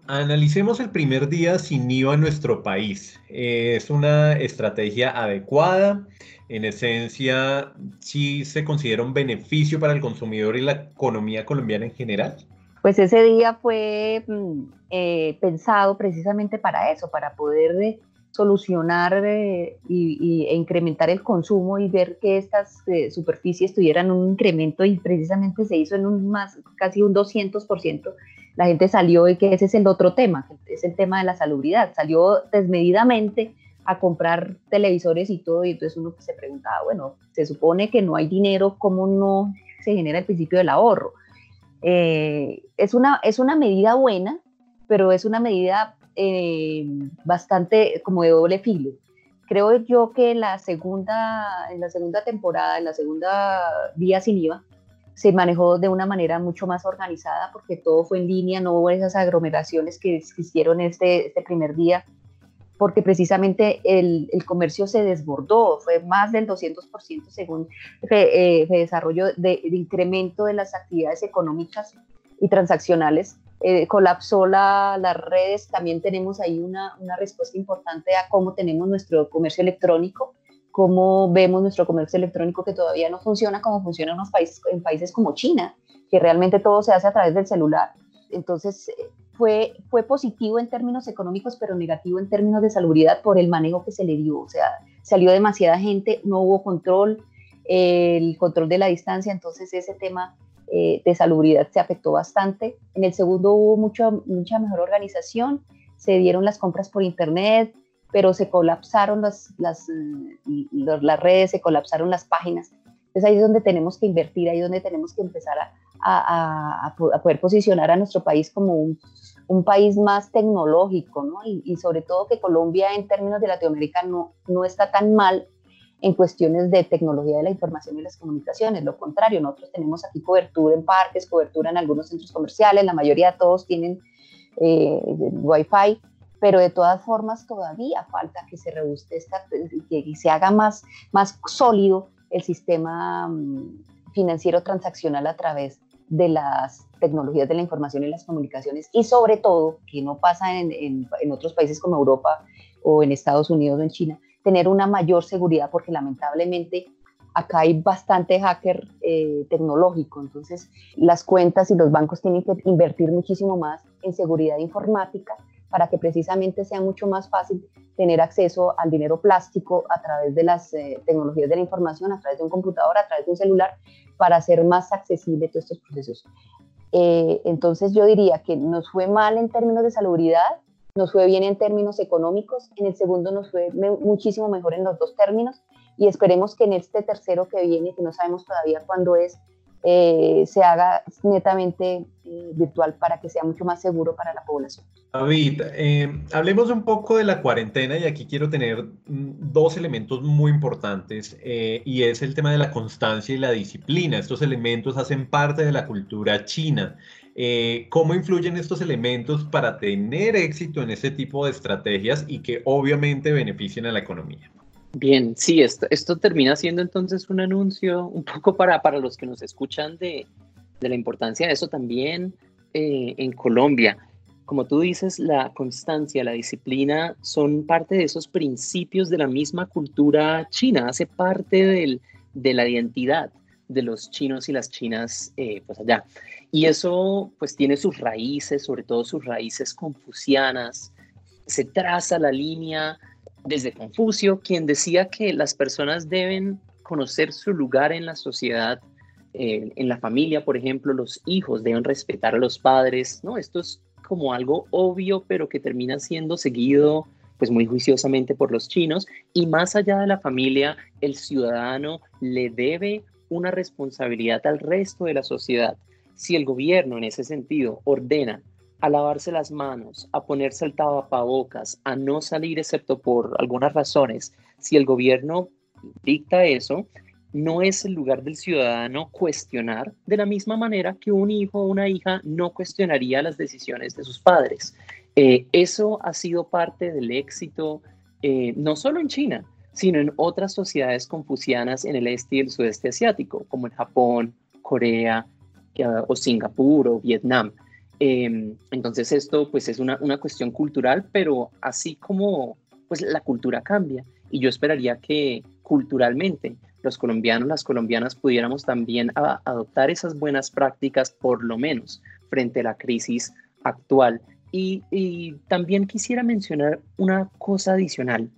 Analicemos el primer día sin IVA en nuestro país. ¿Es una estrategia adecuada? En esencia, ¿sí se considera un beneficio para el consumidor y la economía colombiana en general? Pues ese día fue mm, eh, pensado precisamente para eso, para poder eh, solucionar eh, y, e incrementar el consumo y ver que estas superficies tuvieran un incremento y precisamente se hizo en un más, casi un 200% la gente salió y que ese es el otro tema, es el tema de la salubridad, salió desmedidamente a comprar televisores y todo, y entonces uno se preguntaba, bueno, se supone que no hay dinero, ¿cómo no se genera el principio del ahorro? Eh, es, una, es una medida buena, pero es una medida eh, bastante como de doble filo. Creo yo que en la segunda, en la segunda temporada, en la segunda día sin IVA, se manejó de una manera mucho más organizada porque todo fue en línea, no hubo esas aglomeraciones que existieron este, este primer día, porque precisamente el, el, comercio se desbordó, fue más del 200% según eh, desarrollo de, de, incremento de las actividades económicas y transaccionales. Eh, colapsó la, las redes, también tenemos ahí una, una respuesta importante a cómo tenemos nuestro comercio electrónico cómo vemos nuestro comercio electrónico que todavía no funciona como funciona en, países, en países como China, que realmente todo se hace a través del celular. Entonces, eh, fue, fue positivo en términos económicos, pero negativo en términos de salubridad por el manejo que se le dio. O sea, salió demasiada gente, no hubo control, el control de la distancia, entonces ese tema eh, de salubridad se afectó bastante. En el segundo hubo mucha mucha mejor organización, se dieron las compras por internet, pero se colapsaron las, las, mm, las redes, se colapsaron las páginas. Entonces ahí es donde tenemos que invertir, ahí es donde tenemos que empezar a, a, poder posicionar a nuestro país como un, un país más tecnológico, ¿no? Y, y, sobre todo que Colombia en términos de Latinoamérica no, no está tan mal en cuestiones de tecnología de la información y las comunicaciones. Lo contrario, nosotros tenemos aquí cobertura en parques, cobertura en algunos centros comerciales, la mayoría de todos tienen eh, Wi-Fi, pero de todas formas todavía falta que se rebuste esta, que se haga más, más sólido el sistema mm, financiero transaccional a través de las tecnologías de la información y las comunicaciones y sobre todo, que no pasa en, en, otros países como Europa o en Estados Unidos o en China, tener una mayor seguridad porque lamentablemente acá hay bastante hacker eh, tecnológico, entonces las cuentas y los bancos tienen que invertir muchísimo más en seguridad informática para que precisamente sea mucho más fácil tener acceso al dinero plástico a través de las eh, tecnologías de la información, a través de un computador, a través de un celular, para hacer más accesible todos estos procesos. Eh, entonces yo diría que nos fue mal en términos de salubridad, nos fue bien en términos económicos, en el segundo nos fue muchísimo mejor en los dos términos y esperemos que en este tercero que viene, que no sabemos todavía cuándo es, eh, se haga netamente eh, virtual para que sea mucho más seguro para la población. David, eh, hablemos un poco de la cuarentena y aquí quiero tener mm, dos elementos muy importantes y es el tema de la constancia y la disciplina. Estos elementos hacen parte de la cultura china. ¿Cómo influyen estos elementos para tener éxito en ese tipo de estrategias y que obviamente beneficien a la economía? Bien, sí, esto, esto termina siendo entonces un anuncio un poco para, para los que nos escuchan de, de la importancia de eso también eh, en Colombia. Como tú dices, la constancia, la disciplina son parte de esos principios de la misma cultura china, hace parte del, de la identidad de los chinos y las chinas eh, pues allá. Y eso pues tiene sus raíces, sobre todo sus raíces confucianas. Se traza la línea desde Confucio, quien decía que las personas deben conocer su lugar en la sociedad, eh, en la familia, por ejemplo, los hijos deben respetar a los padres, ¿no? Esto es como algo obvio, pero que termina siendo seguido pues muy juiciosamente por los chinos y más allá de la familia, el ciudadano le debe una responsabilidad al resto de la sociedad. Si el gobierno en ese sentido ordena a lavarse las manos, a ponerse el tapabocas, a no salir excepto por algunas razones, si el gobierno dicta eso, no es el lugar del ciudadano cuestionar de la misma manera que un hijo o una hija no cuestionaría las decisiones de sus padres. Eh, eso ha sido parte del éxito, eh, no solo en China, sino en otras sociedades confucianas en el este y el sudeste asiático, como en Japón, Corea eh, o Singapur o Vietnam. Em, entonces esto pues es una, cuestión cultural, pero así como pues la cultura cambia y yo esperaría que culturalmente los colombianos, las colombianas pudiéramos también adoptar esas buenas prácticas por lo menos frente a la crisis actual. Y también quisiera mencionar una cosa adicional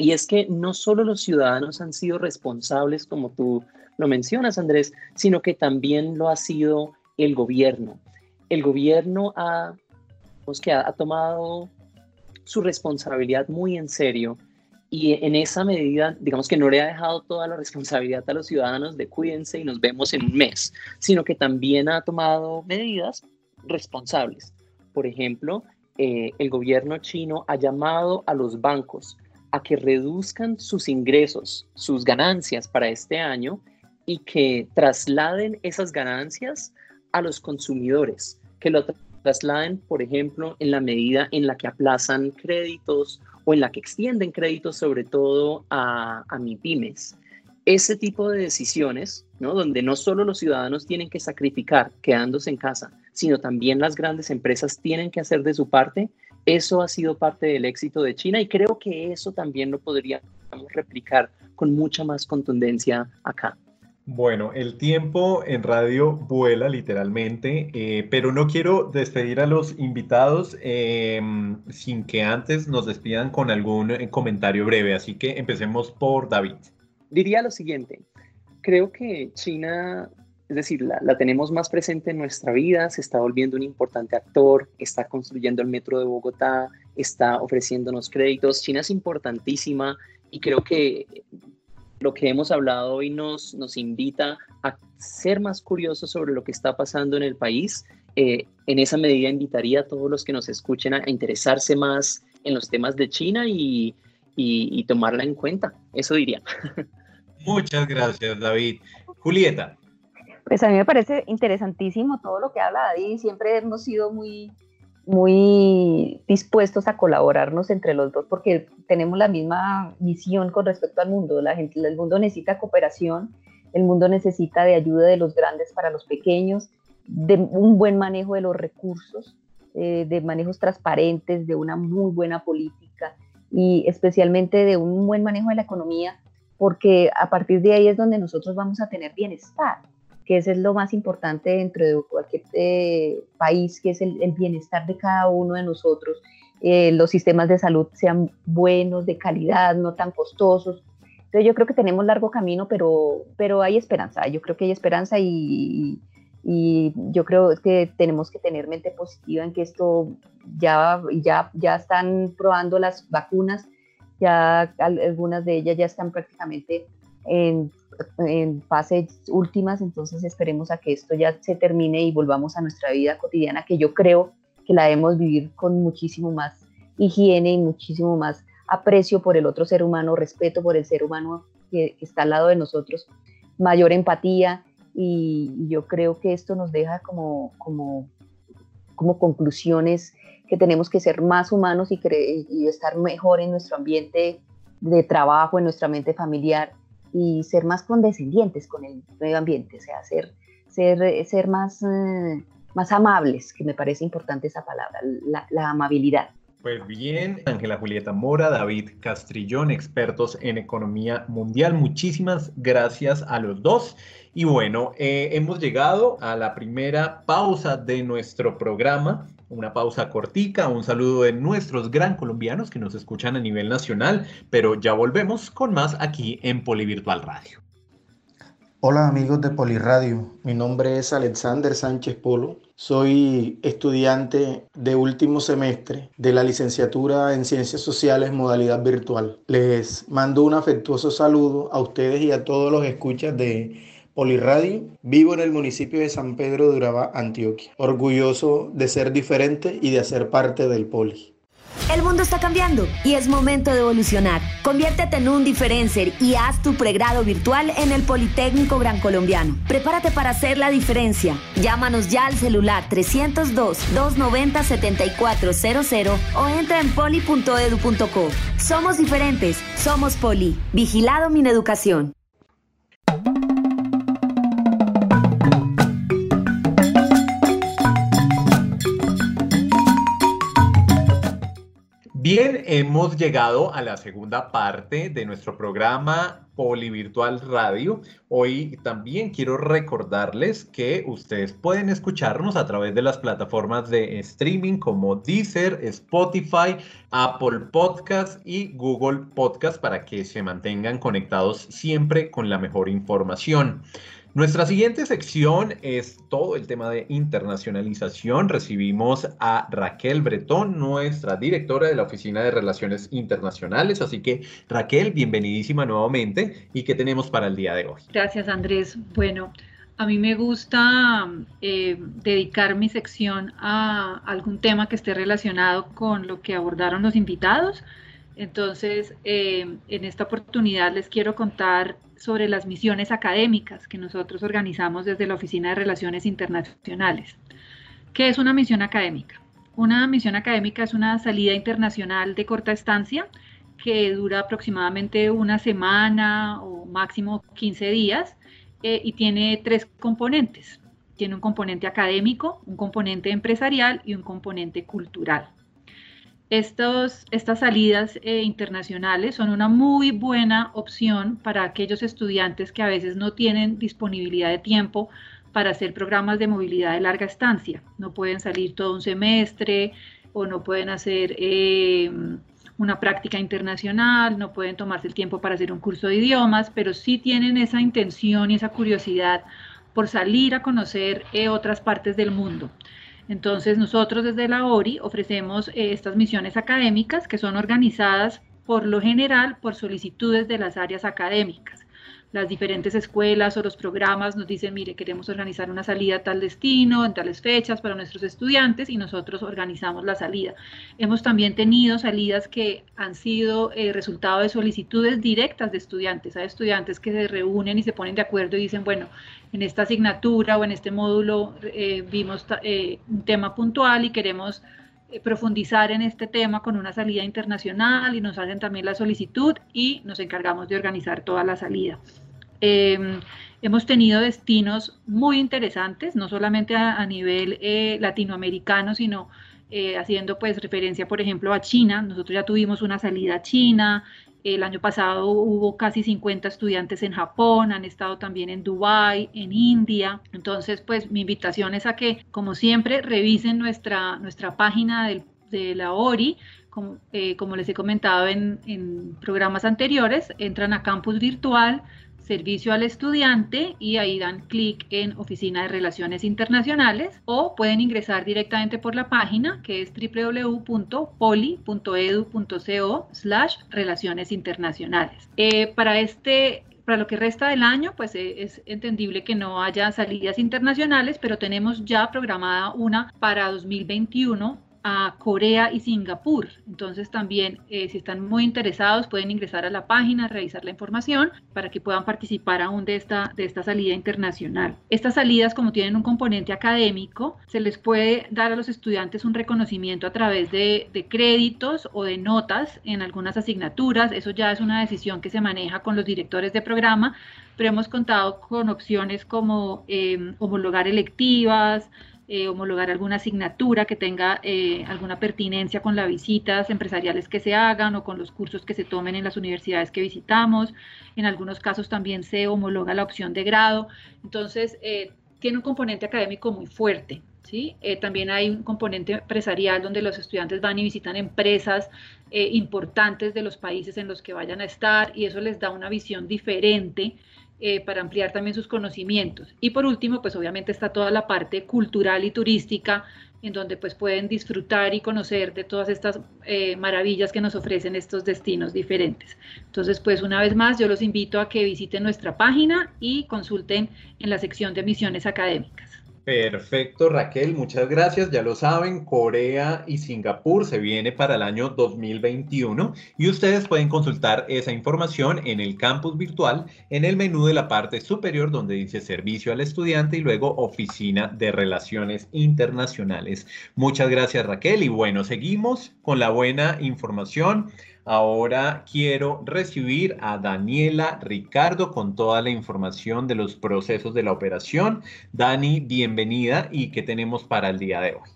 y es que no solo los ciudadanos han sido responsables, como tú lo mencionas, Andrés, sino que también lo ha sido el gobierno el gobierno ha, pues, que ha, tomado su responsabilidad muy en serio y en esa medida, digamos que no le ha dejado toda la responsabilidad a los ciudadanos de cuídense y nos vemos en un mes, sino que también ha tomado medidas responsables. Por ejemplo, eh, el gobierno chino ha llamado a los bancos a que reduzcan sus ingresos, sus ganancias para este año y que trasladen esas ganancias a los consumidores, que lo trasladen, por ejemplo, en la medida en la que aplazan créditos o en la que extienden créditos sobre todo a, a MIPIMES. Ese tipo de decisiones, ¿no? donde no solo los ciudadanos tienen que sacrificar quedándose en casa, sino también las grandes empresas tienen que hacer de su parte, eso ha sido parte del éxito de China y creo que eso también lo podríamos replicar con mucha más contundencia acá. Bueno, el tiempo en radio vuela literalmente, eh, pero no quiero despedir a los invitados em, sin que antes nos despidan con algún eh, comentario breve, así que empecemos por David. Diría lo siguiente, creo que China, es decir, la, la tenemos más presente en nuestra vida, se está volviendo un importante actor, está construyendo el metro de Bogotá, está ofreciéndonos créditos, China es importantísima y creo que lo que hemos hablado hoy nos, nos invita a ser más curiosos sobre lo que está pasando en el país. Eh, en esa medida invitaría a todos los que nos escuchen a, interesarse más en los temas de China y, y, tomarla en cuenta. Eso diría. <laughs> Muchas gracias, David. Julieta. Pues a mí me parece interesantísimo todo lo que habla David. Siempre hemos sido muy muy dispuestos a colaborarnos entre los dos porque tenemos la misma visión con respecto al mundo. La gente, el mundo necesita cooperación, el mundo necesita de ayuda de los grandes para los pequeños, de un buen manejo de los recursos, eh, de manejos transparentes, de una muy buena política y especialmente de un buen manejo de la economía, porque a partir de ahí es donde nosotros vamos a tener bienestar que ese es lo más importante dentro de cualquier eh, país, que es el, bienestar de cada uno de nosotros. Eh, los sistemas de salud sean buenos, de calidad, no tan costosos. Entonces yo creo que tenemos largo camino, pero, pero hay esperanza. Yo creo que hay esperanza y, y yo creo que tenemos que tener mente positiva en que esto ya, ya, ya están probando las vacunas, ya algunas de ellas ya están prácticamente en en fases últimas, entonces esperemos a que esto ya se termine y volvamos a nuestra vida cotidiana, que yo creo que la debemos vivir con muchísimo más higiene y muchísimo más aprecio por el otro ser humano, respeto por el ser humano que, está al lado de nosotros, mayor empatía y, yo creo que esto nos deja como, como, como conclusiones que tenemos que ser más humanos y, y estar mejor en nuestro ambiente de trabajo, en nuestra mente familiar y ser más condescendientes con el medio ambiente, o sea, ser, ser, ser más, eh, más amables, que me parece importante esa palabra, la, la amabilidad. Pues bien, Ángela Julieta Mora, David Castrillón, expertos en economía mundial, muchísimas gracias a los dos. Y bueno, eh, hemos llegado a la primera pausa de nuestro programa una pausa cortica, un saludo de nuestros gran colombianos que nos escuchan a nivel nacional, pero ya volvemos con más aquí en Polivirtual Radio. Hola amigos de Poliradio, mi nombre es Alexander Sánchez Polo, soy estudiante de último semestre de la licenciatura en Ciencias Sociales modalidad virtual. Les mando un afectuoso saludo a ustedes y a todos los escuchas de Poliradio, vivo en el municipio de San Pedro de Urabá, Antioquia, orgulloso de ser diferente y de hacer parte del Poli. El mundo está cambiando y es momento de evolucionar. Conviértete en un diferencer y haz tu pregrado virtual en el Politécnico Gran Colombiano. Prepárate para hacer la diferencia. Llámanos ya al celular 302-290-7400 o entra en poli.edu.co. Somos diferentes, somos Poli. Vigilado Mineducación. Bien, hemos llegado a la segunda parte de nuestro programa Polivirtual Radio. Hoy también quiero recordarles que ustedes pueden escucharnos a través de las plataformas de streaming como Deezer, Spotify, Apple Podcast y Google Podcast para que se mantengan conectados siempre con la mejor información. Nuestra siguiente sección es todo el tema de internacionalización. Recibimos a Raquel Bretón, nuestra directora de la Oficina de Relaciones Internacionales. Así que Raquel, bienvenidísima nuevamente. ¿Y qué tenemos para el día de hoy? Gracias, Andrés. Bueno, a mí me gusta eh, dedicar mi sección a algún tema que esté relacionado con lo que abordaron los invitados. Entonces, eh, en esta oportunidad les quiero contar sobre las misiones académicas que nosotros organizamos desde la Oficina de Relaciones Internacionales. ¿Qué es una misión académica? Una misión académica es una salida internacional de corta estancia que dura aproximadamente una semana o máximo 15 días eh, y tiene tres componentes. Tiene un componente académico, un componente empresarial y un componente cultural. Estas salidas eh, internacionales son una muy buena opción para aquellos estudiantes que a veces no tienen disponibilidad de tiempo para hacer programas de movilidad de larga estancia. No pueden salir todo un semestre o no pueden hacer eh, una práctica internacional, no pueden tomarse el tiempo para hacer un curso de idiomas, pero sí tienen esa intención y esa curiosidad por salir a conocer eh, otras partes del mundo. Entonces nosotros desde la ORI ofrecemos eh, estas misiones académicas que son organizadas por lo general por solicitudes de las áreas académicas las diferentes escuelas o los programas nos dicen, mire, queremos organizar una salida a tal destino, en tales fechas para nuestros estudiantes y nosotros organizamos la salida. Hemos también tenido salidas que han sido eh, resultado de solicitudes directas de estudiantes. Hay estudiantes que se reúnen y se ponen de acuerdo y dicen, bueno, en esta asignatura o en este módulo eh, vimos eh, un tema puntual y queremos profundizar en este tema con una salida internacional y nos hacen también la solicitud y nos encargamos de organizar toda la salida. Em, hemos tenido destinos muy interesantes, no solamente a, nivel eh, latinoamericano, sino eh, haciendo pues referencia, por ejemplo, a China. Nosotros ya tuvimos una salida a China. El año pasado hubo casi 50 estudiantes en Japón, han estado también en Dubái, en India. Entonces, pues mi invitación es a que, como siempre, revisen nuestra, nuestra página de la ORI, como, eh, como, les he comentado en, en, programas anteriores, entran a Campus Virtual, servicio al estudiante y ahí dan clic en Oficina de Relaciones Internacionales o pueden ingresar directamente por la página que es www.poli.edu.co slash relaciones internacionales. Eh, para este para lo que resta del año, pues eh, es entendible que no haya salidas internacionales, pero tenemos ya programada una para 2021 a Corea y Singapur. Entonces también, eh, si están muy interesados, pueden ingresar a la página, revisar la información para que puedan participar aún de esta, de esta salida internacional. Estas salidas, como tienen un componente académico, se les puede dar a los estudiantes un reconocimiento a través de, créditos o de notas en algunas asignaturas. Eso ya es una decisión que se maneja con los directores de programa, pero hemos contado con opciones como eh, homologar electivas, eh, homologar alguna asignatura que tenga eh, alguna pertinencia con las visitas empresariales que se hagan o con los cursos que se tomen en las universidades que visitamos. En algunos casos también se homologa la opción de grado. Entonces, eh, tiene un componente académico muy fuerte. ¿sí? también hay un componente empresarial donde los estudiantes van y visitan empresas importantes de los países en los que vayan a estar y eso les da una visión diferente eh, para ampliar también sus conocimientos. Y por último, pues obviamente está toda la parte cultural y turística, en donde pues pueden disfrutar y conocer de todas estas eh, maravillas que nos ofrecen estos destinos diferentes. Entonces, pues una vez más, yo los invito a que visiten nuestra página y consulten en la sección de misiones académicas. Perfecto, Raquel, muchas gracias. Ya lo saben, Corea y Singapur se viene para el año 2021 y ustedes pueden consultar esa información en el campus virtual en el menú de la parte superior donde dice servicio al estudiante y luego oficina de relaciones internacionales. Muchas gracias, Raquel. Y bueno, seguimos con la buena información. Ahora quiero recibir a Daniela Ricardo con toda la información de los procesos de la operación. Dani, bienvenida y qué tenemos para el día de hoy.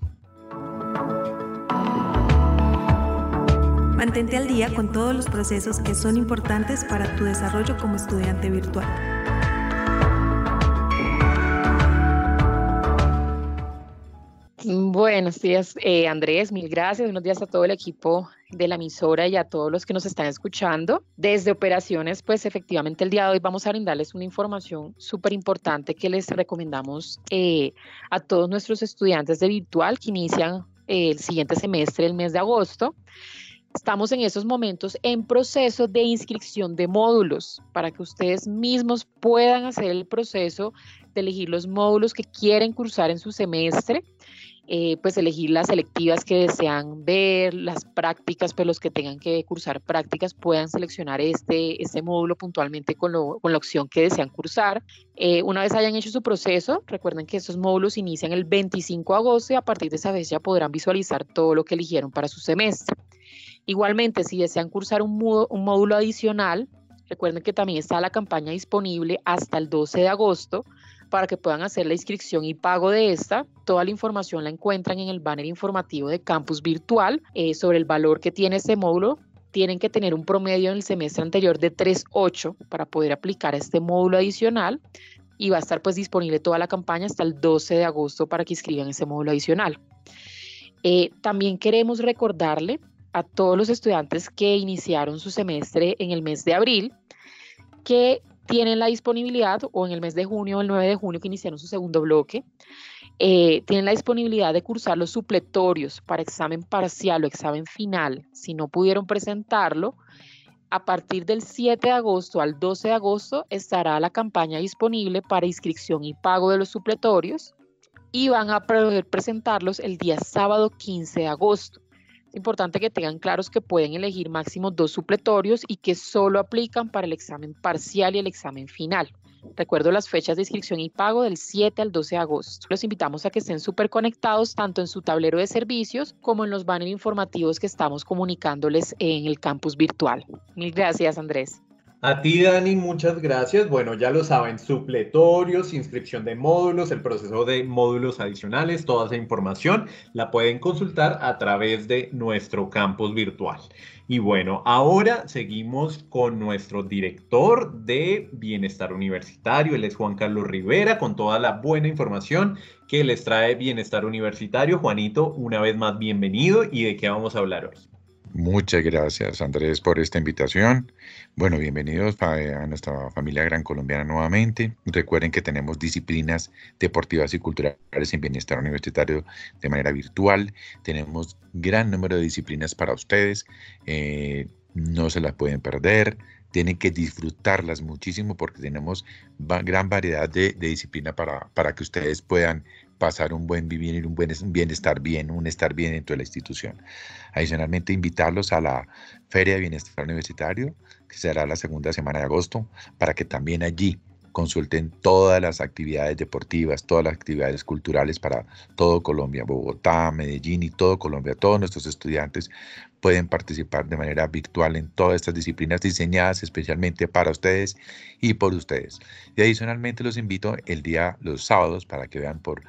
Mantente al día con todos los procesos que son importantes para tu desarrollo como estudiante virtual. Buenos días, eh, Andrés. Mil gracias. Buenos días a todo el equipo de la emisora y a todos los que nos están escuchando. Desde operaciones, pues efectivamente el día de hoy vamos a brindarles una información súper importante que les recomendamos eh, a todos nuestros estudiantes de virtual que inician el siguiente semestre, el mes de agosto. Estamos en esos momentos en proceso de inscripción de módulos para que ustedes mismos puedan hacer el proceso de elegir los módulos que quieren cursar en su semestre eh, pues elegir las selectivas que desean ver, las prácticas, pues los que tengan que cursar prácticas puedan seleccionar este, este módulo puntualmente con, con la opción que desean cursar. Eh, una vez hayan hecho su proceso, recuerden que estos módulos inician el 25 de agosto y a partir de esa vez ya podrán visualizar todo lo que eligieron para su semestre. Igualmente, si desean cursar un, un módulo adicional, recuerden que también está la campaña disponible hasta el 12 de agosto para que puedan hacer la inscripción y pago de esta. Toda la información la encuentran en el banner informativo de Campus Virtual eh, sobre el valor que tiene este módulo. Tienen que tener un promedio en el semestre anterior de 3.8 para poder aplicar este módulo adicional y va a estar pues disponible toda la campaña hasta el 12 de agosto para que inscriban ese módulo adicional. Eh, también queremos recordarle a todos los estudiantes que iniciaron su semestre en el mes de abril que tienen la disponibilidad, o en el mes de junio el 9 de junio que iniciaron su segundo bloque, eh, tienen la disponibilidad de cursar los supletorios para examen parcial o examen final. Si no pudieron presentarlo, a partir del 7 de agosto al 12 de agosto estará la campaña disponible para inscripción y pago de los supletorios y van a poder presentarlos el día sábado 15 de agosto importante que tengan claros que pueden elegir máximo dos supletorios y que solo aplican para el examen parcial y el examen final. Recuerdo las fechas de inscripción y pago del 7 al 12 de agosto. Los invitamos a que estén súper conectados tanto en su tablero de servicios como en los banners informativos que estamos comunicándoles en el campus virtual. Mil gracias, Andrés. A ti, Dani, muchas gracias. Bueno, ya lo saben, supletorios, inscripción de módulos, el proceso de módulos adicionales, toda esa información la pueden consultar a través de nuestro campus virtual. Y bueno, ahora seguimos con nuestro director de Bienestar Universitario, él es Juan Carlos Rivera, con toda la buena información que les trae Bienestar Universitario. Juanito, una vez más bienvenido y de qué vamos a hablar hoy. Muchas gracias Andrés por esta invitación. Bueno, bienvenidos a nuestra familia gran colombiana nuevamente. Recuerden que tenemos disciplinas deportivas y culturales en bienestar universitario de manera virtual. Tenemos gran número de disciplinas para ustedes. Eh, no se las pueden perder tienen que disfrutarlas muchísimo porque tenemos gran variedad de, de disciplina para, para, que ustedes puedan pasar un buen vivir, un buen bienestar bien, un estar bien dentro de la institución. Adicionalmente, invitarlos a la Feria de Bienestar Universitario, que será la segunda semana de agosto, para que también allí consulten todas las actividades deportivas, todas las actividades culturales para todo Colombia, Bogotá, Medellín y todo Colombia. Todos nuestros estudiantes pueden participar de manera virtual en todas estas disciplinas diseñadas especialmente para ustedes y por ustedes. Y adicionalmente los invito el día, los sábados, para que vean por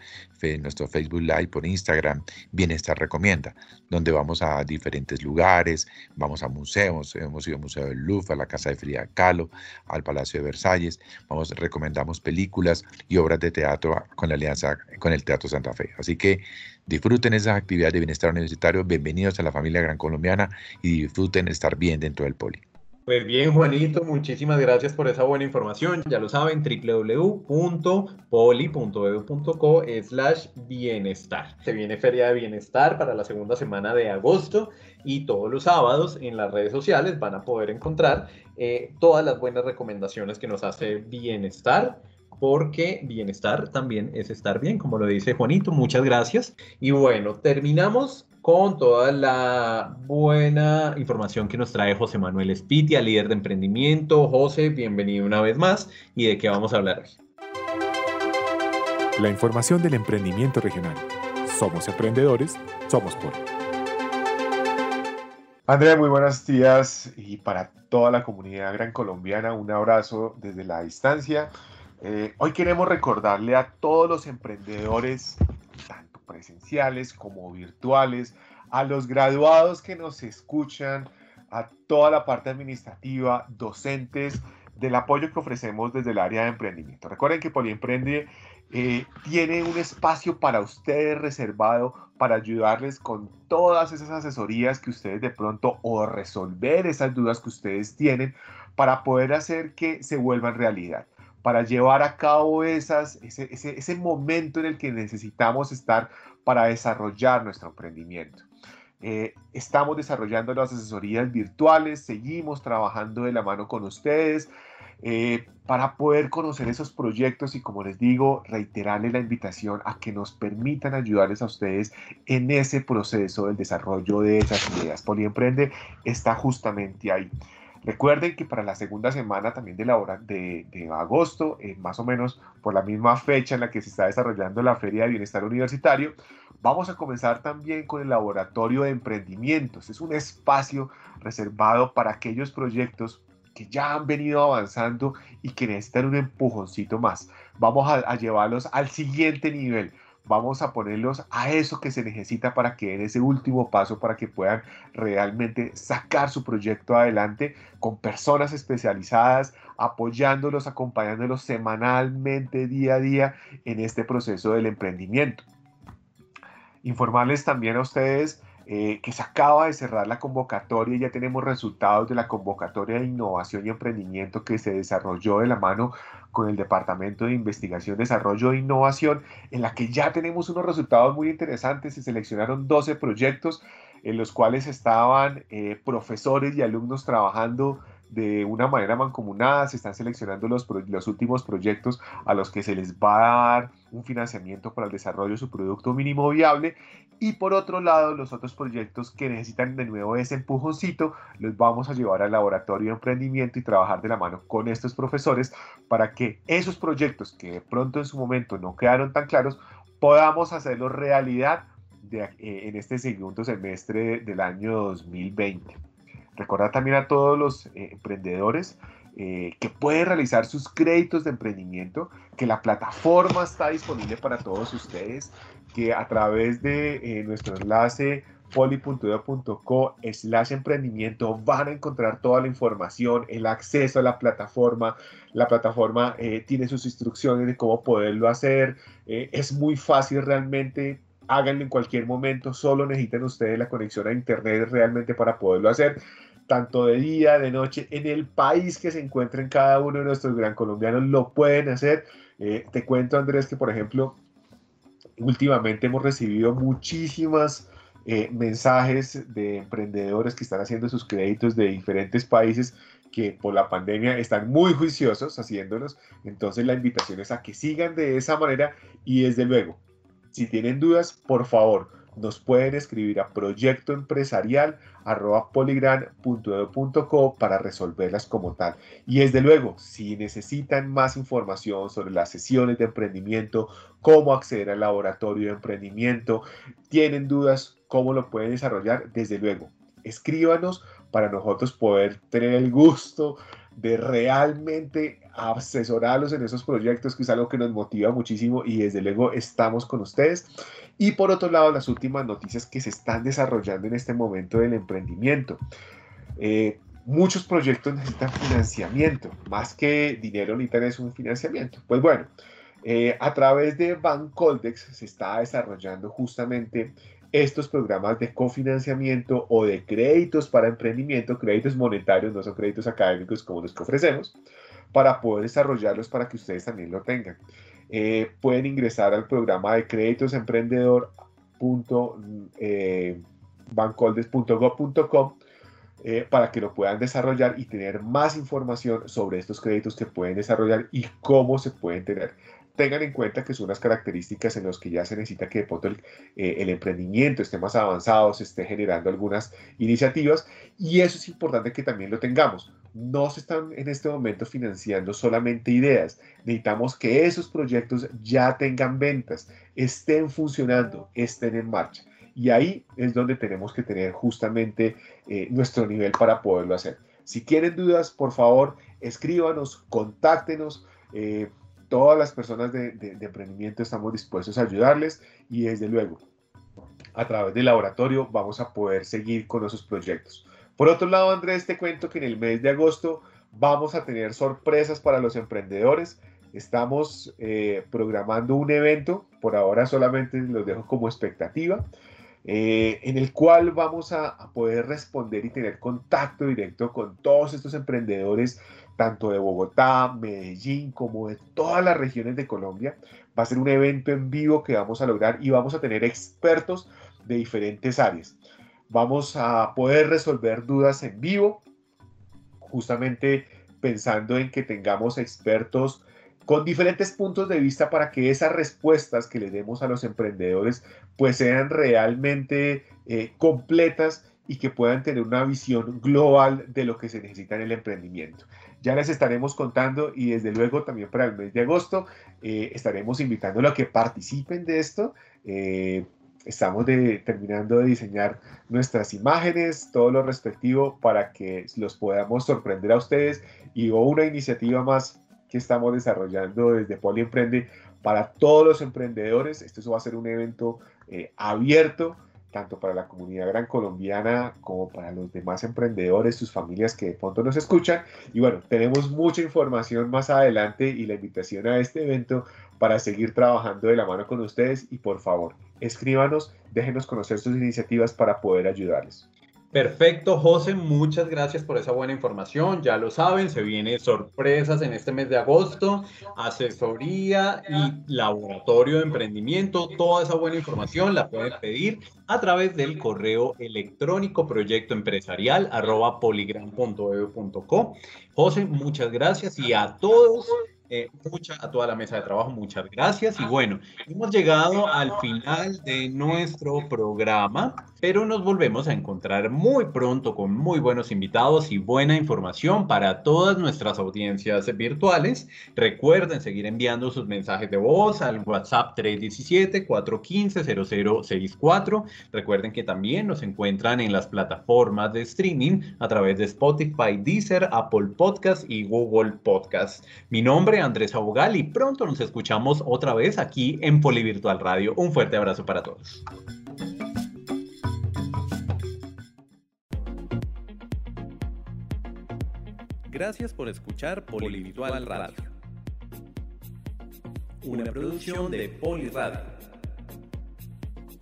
nuestro Facebook Live, por Instagram, Bienestar Recomienda, donde vamos a diferentes lugares, vamos a museos, hemos ido al Museo del Louvre, a la Casa de Frida Kahlo, al Palacio de Versalles, vamos, recomendamos películas y obras de teatro con la alianza con el Teatro Santa Fe. Así que Disfruten esas actividades de bienestar universitario. Bienvenidos a la familia Gran Colombiana y disfruten estar bien dentro del poli. Pues bien, Juanito, muchísimas gracias por esa buena información. Ya lo saben, www.poli.edu.co slash bienestar. Se viene Feria de Bienestar para la segunda semana de agosto y todos los sábados en las redes sociales van a poder encontrar eh, todas las buenas recomendaciones que nos hace Bienestar porque bienestar también es estar bien, como lo dice Juanito. Muchas gracias. Y bueno, terminamos con toda la buena información que nos trae José Manuel Espitia, líder de emprendimiento. José, bienvenido una vez más. ¿Y de qué vamos a hablar hoy? La información del emprendimiento regional. Somos emprendedores, somos por. Andrea, muy buenos días y para toda la comunidad gran colombiana, un abrazo desde la distancia. Eh, hoy queremos recordarle a todos los emprendedores, tanto presenciales como virtuales, a los graduados que nos escuchan, a toda la parte administrativa, docentes, del apoyo que ofrecemos desde el área de emprendimiento. Recuerden que Poliemprende eh, tiene un espacio para ustedes reservado para ayudarles con todas esas asesorías que ustedes de pronto o resolver esas dudas que ustedes tienen para poder hacer que se vuelvan realidad para llevar a cabo esas, ese, ese, momento en el que necesitamos estar para desarrollar nuestro emprendimiento. Eh, estamos desarrollando las asesorías virtuales, seguimos trabajando de la mano con ustedes eh, para poder conocer esos proyectos y como les digo, reiterarles la invitación a que nos permitan ayudarles a ustedes en ese proceso del desarrollo de esas ideas. Poliemprende está justamente ahí. Recuerden que para la segunda semana también de, la hora de, agosto, eh, más o menos por la misma fecha en la que se está desarrollando la Feria de Bienestar Universitario, vamos a comenzar también con el Laboratorio de Emprendimientos. Es un espacio reservado para aquellos proyectos que ya han venido avanzando y que necesitan un empujoncito más. Vamos a llevarlos al siguiente nivel vamos a ponerlos a eso que se necesita para que en ese último paso, para que puedan realmente sacar su proyecto adelante con personas especializadas, apoyándolos, acompañándolos semanalmente, día a día en este proceso del emprendimiento. Informarles también a ustedes eh, que se acaba de cerrar la convocatoria, ya tenemos resultados de la convocatoria de innovación y emprendimiento que se desarrolló de la mano con el Departamento de Investigación, Desarrollo e Innovación, en la que ya tenemos unos resultados muy interesantes. Se seleccionaron 12 proyectos en los cuales estaban eh, profesores y alumnos trabajando de una manera mancomunada, se están seleccionando los, los últimos proyectos a los que se les va a dar un financiamiento para el desarrollo de su producto mínimo viable y por otro lado los otros proyectos que necesitan de nuevo ese empujoncito los vamos a llevar al laboratorio de emprendimiento y trabajar de la mano con estos profesores para que esos proyectos que de pronto en su momento no quedaron tan claros podamos hacerlos realidad eh, en este segundo semestre del año 2020. Recordar también a todos los eh, emprendedores eh, que pueden realizar sus créditos de emprendimiento, que la plataforma está disponible para todos ustedes, que a través de eh, nuestro enlace poli.edu.co slash emprendimiento van a encontrar toda la información, el acceso a la plataforma. La plataforma tiene sus instrucciones de cómo poderlo hacer. es muy fácil realmente háganlo en cualquier momento, solo necesitan ustedes la conexión a internet realmente para poderlo hacer, tanto de día, de noche, en el país que se encuentren cada uno de nuestros gran colombianos lo pueden hacer. Eh, te cuento Andrés que por ejemplo, últimamente hemos recibido muchísimas eh, mensajes de emprendedores que están haciendo sus créditos de diferentes países que por la pandemia están muy juiciosos haciéndolos. Entonces la invitación es a que sigan de esa manera y desde luego si tienen dudas, por favor, nos pueden escribir a proyectoempresarial.poligran.edu.co para resolverlas como tal. Y desde luego, si necesitan más información sobre las sesiones de emprendimiento, cómo acceder al laboratorio de emprendimiento, tienen dudas, cómo lo pueden desarrollar, desde luego, escríbanos para nosotros poder tener el gusto de realmente asesorarlos en esos proyectos, que es algo que nos motiva muchísimo y desde luego estamos con ustedes. Y por otro lado, las últimas noticias que se están desarrollando en este momento del emprendimiento. Eh, muchos proyectos necesitan financiamiento, más que dinero necesitan es un financiamiento. Pues bueno, eh, a través de Bancoldex se está desarrollando justamente estos programas de cofinanciamiento o de créditos para emprendimiento, créditos monetarios, no son créditos académicos como los que ofrecemos, para poder desarrollarlos para que ustedes también lo tengan. Eh, pueden ingresar al programa de créditos emprendedor eh, eh, para que lo puedan desarrollar y tener más información sobre estos créditos que pueden desarrollar y cómo se pueden tener tengan en cuenta que son unas características en las que ya se necesita que pronto eh, el, emprendimiento esté más avanzado, se esté generando algunas iniciativas y eso es importante que también lo tengamos. No se están en este momento financiando solamente ideas, necesitamos que esos proyectos ya tengan ventas, estén funcionando, estén en marcha. Y ahí es donde tenemos que tener justamente eh, nuestro nivel para poderlo hacer. Si tienen dudas, por favor, escríbanos, contáctenos. Eh, todas las personas de, emprendimiento estamos dispuestos a ayudarles y desde luego a través del laboratorio vamos a poder seguir con esos proyectos. Por otro lado, Andrés, te cuento que en el mes de agosto vamos a tener sorpresas para los emprendedores. Estamos eh, programando un evento, por ahora solamente los dejo como expectativa, eh, en el cual vamos a, a, poder responder y tener contacto directo con todos estos emprendedores tanto de Bogotá, Medellín, como de todas las regiones de Colombia. Va a ser un evento en vivo que vamos a lograr y vamos a tener expertos de diferentes áreas. Vamos a poder resolver dudas en vivo, justamente pensando en que tengamos expertos con diferentes puntos de vista para que esas respuestas que le demos a los emprendedores pues sean realmente eh, completas y que puedan tener una visión global de lo que se necesita en el emprendimiento. Ya les estaremos contando y desde luego también para el mes de agosto eh, estaremos invitándolos a que participen de esto. Eh, estamos terminando de diseñar nuestras imágenes, todo lo respectivo para que los podamos sorprender a ustedes y una iniciativa más que estamos desarrollando desde Poli Emprende para todos los emprendedores. Esto va a ser un evento eh, abierto tanto para la comunidad gran colombiana como para los demás emprendedores, sus familias que de pronto nos escuchan. Y bueno, tenemos mucha información más adelante y la invitación a este evento para seguir trabajando de la mano con ustedes y por favor, escríbanos, déjenos conocer sus iniciativas para poder ayudarles. Perfecto, José, muchas gracias por esa buena información. Ya lo saben, se vienen sorpresas en este mes de agosto, asesoría y laboratorio de emprendimiento. Toda esa buena información la pueden pedir a través del correo electrónico proyecto arroba José, muchas gracias y a todos eh, mucha, a toda la mesa de trabajo, muchas gracias. Y bueno, hemos llegado al final de nuestro programa, pero nos volvemos a encontrar muy pronto con muy buenos invitados y buena información para todas nuestras audiencias virtuales. Recuerden seguir enviando sus mensajes de voz al WhatsApp 317-415-0064. Recuerden que también nos encuentran en las plataformas de streaming a través de Spotify, Deezer, Apple Podcast y Google Podcast. Mi nombre Andrés Abogal y pronto nos escuchamos otra vez aquí en Polivirtual Radio. Un fuerte abrazo para todos. Gracias por escuchar Polivirtual Radio. Una producción de Poliradio.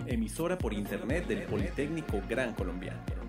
Emisora por internet del Politécnico Gran Colombiano.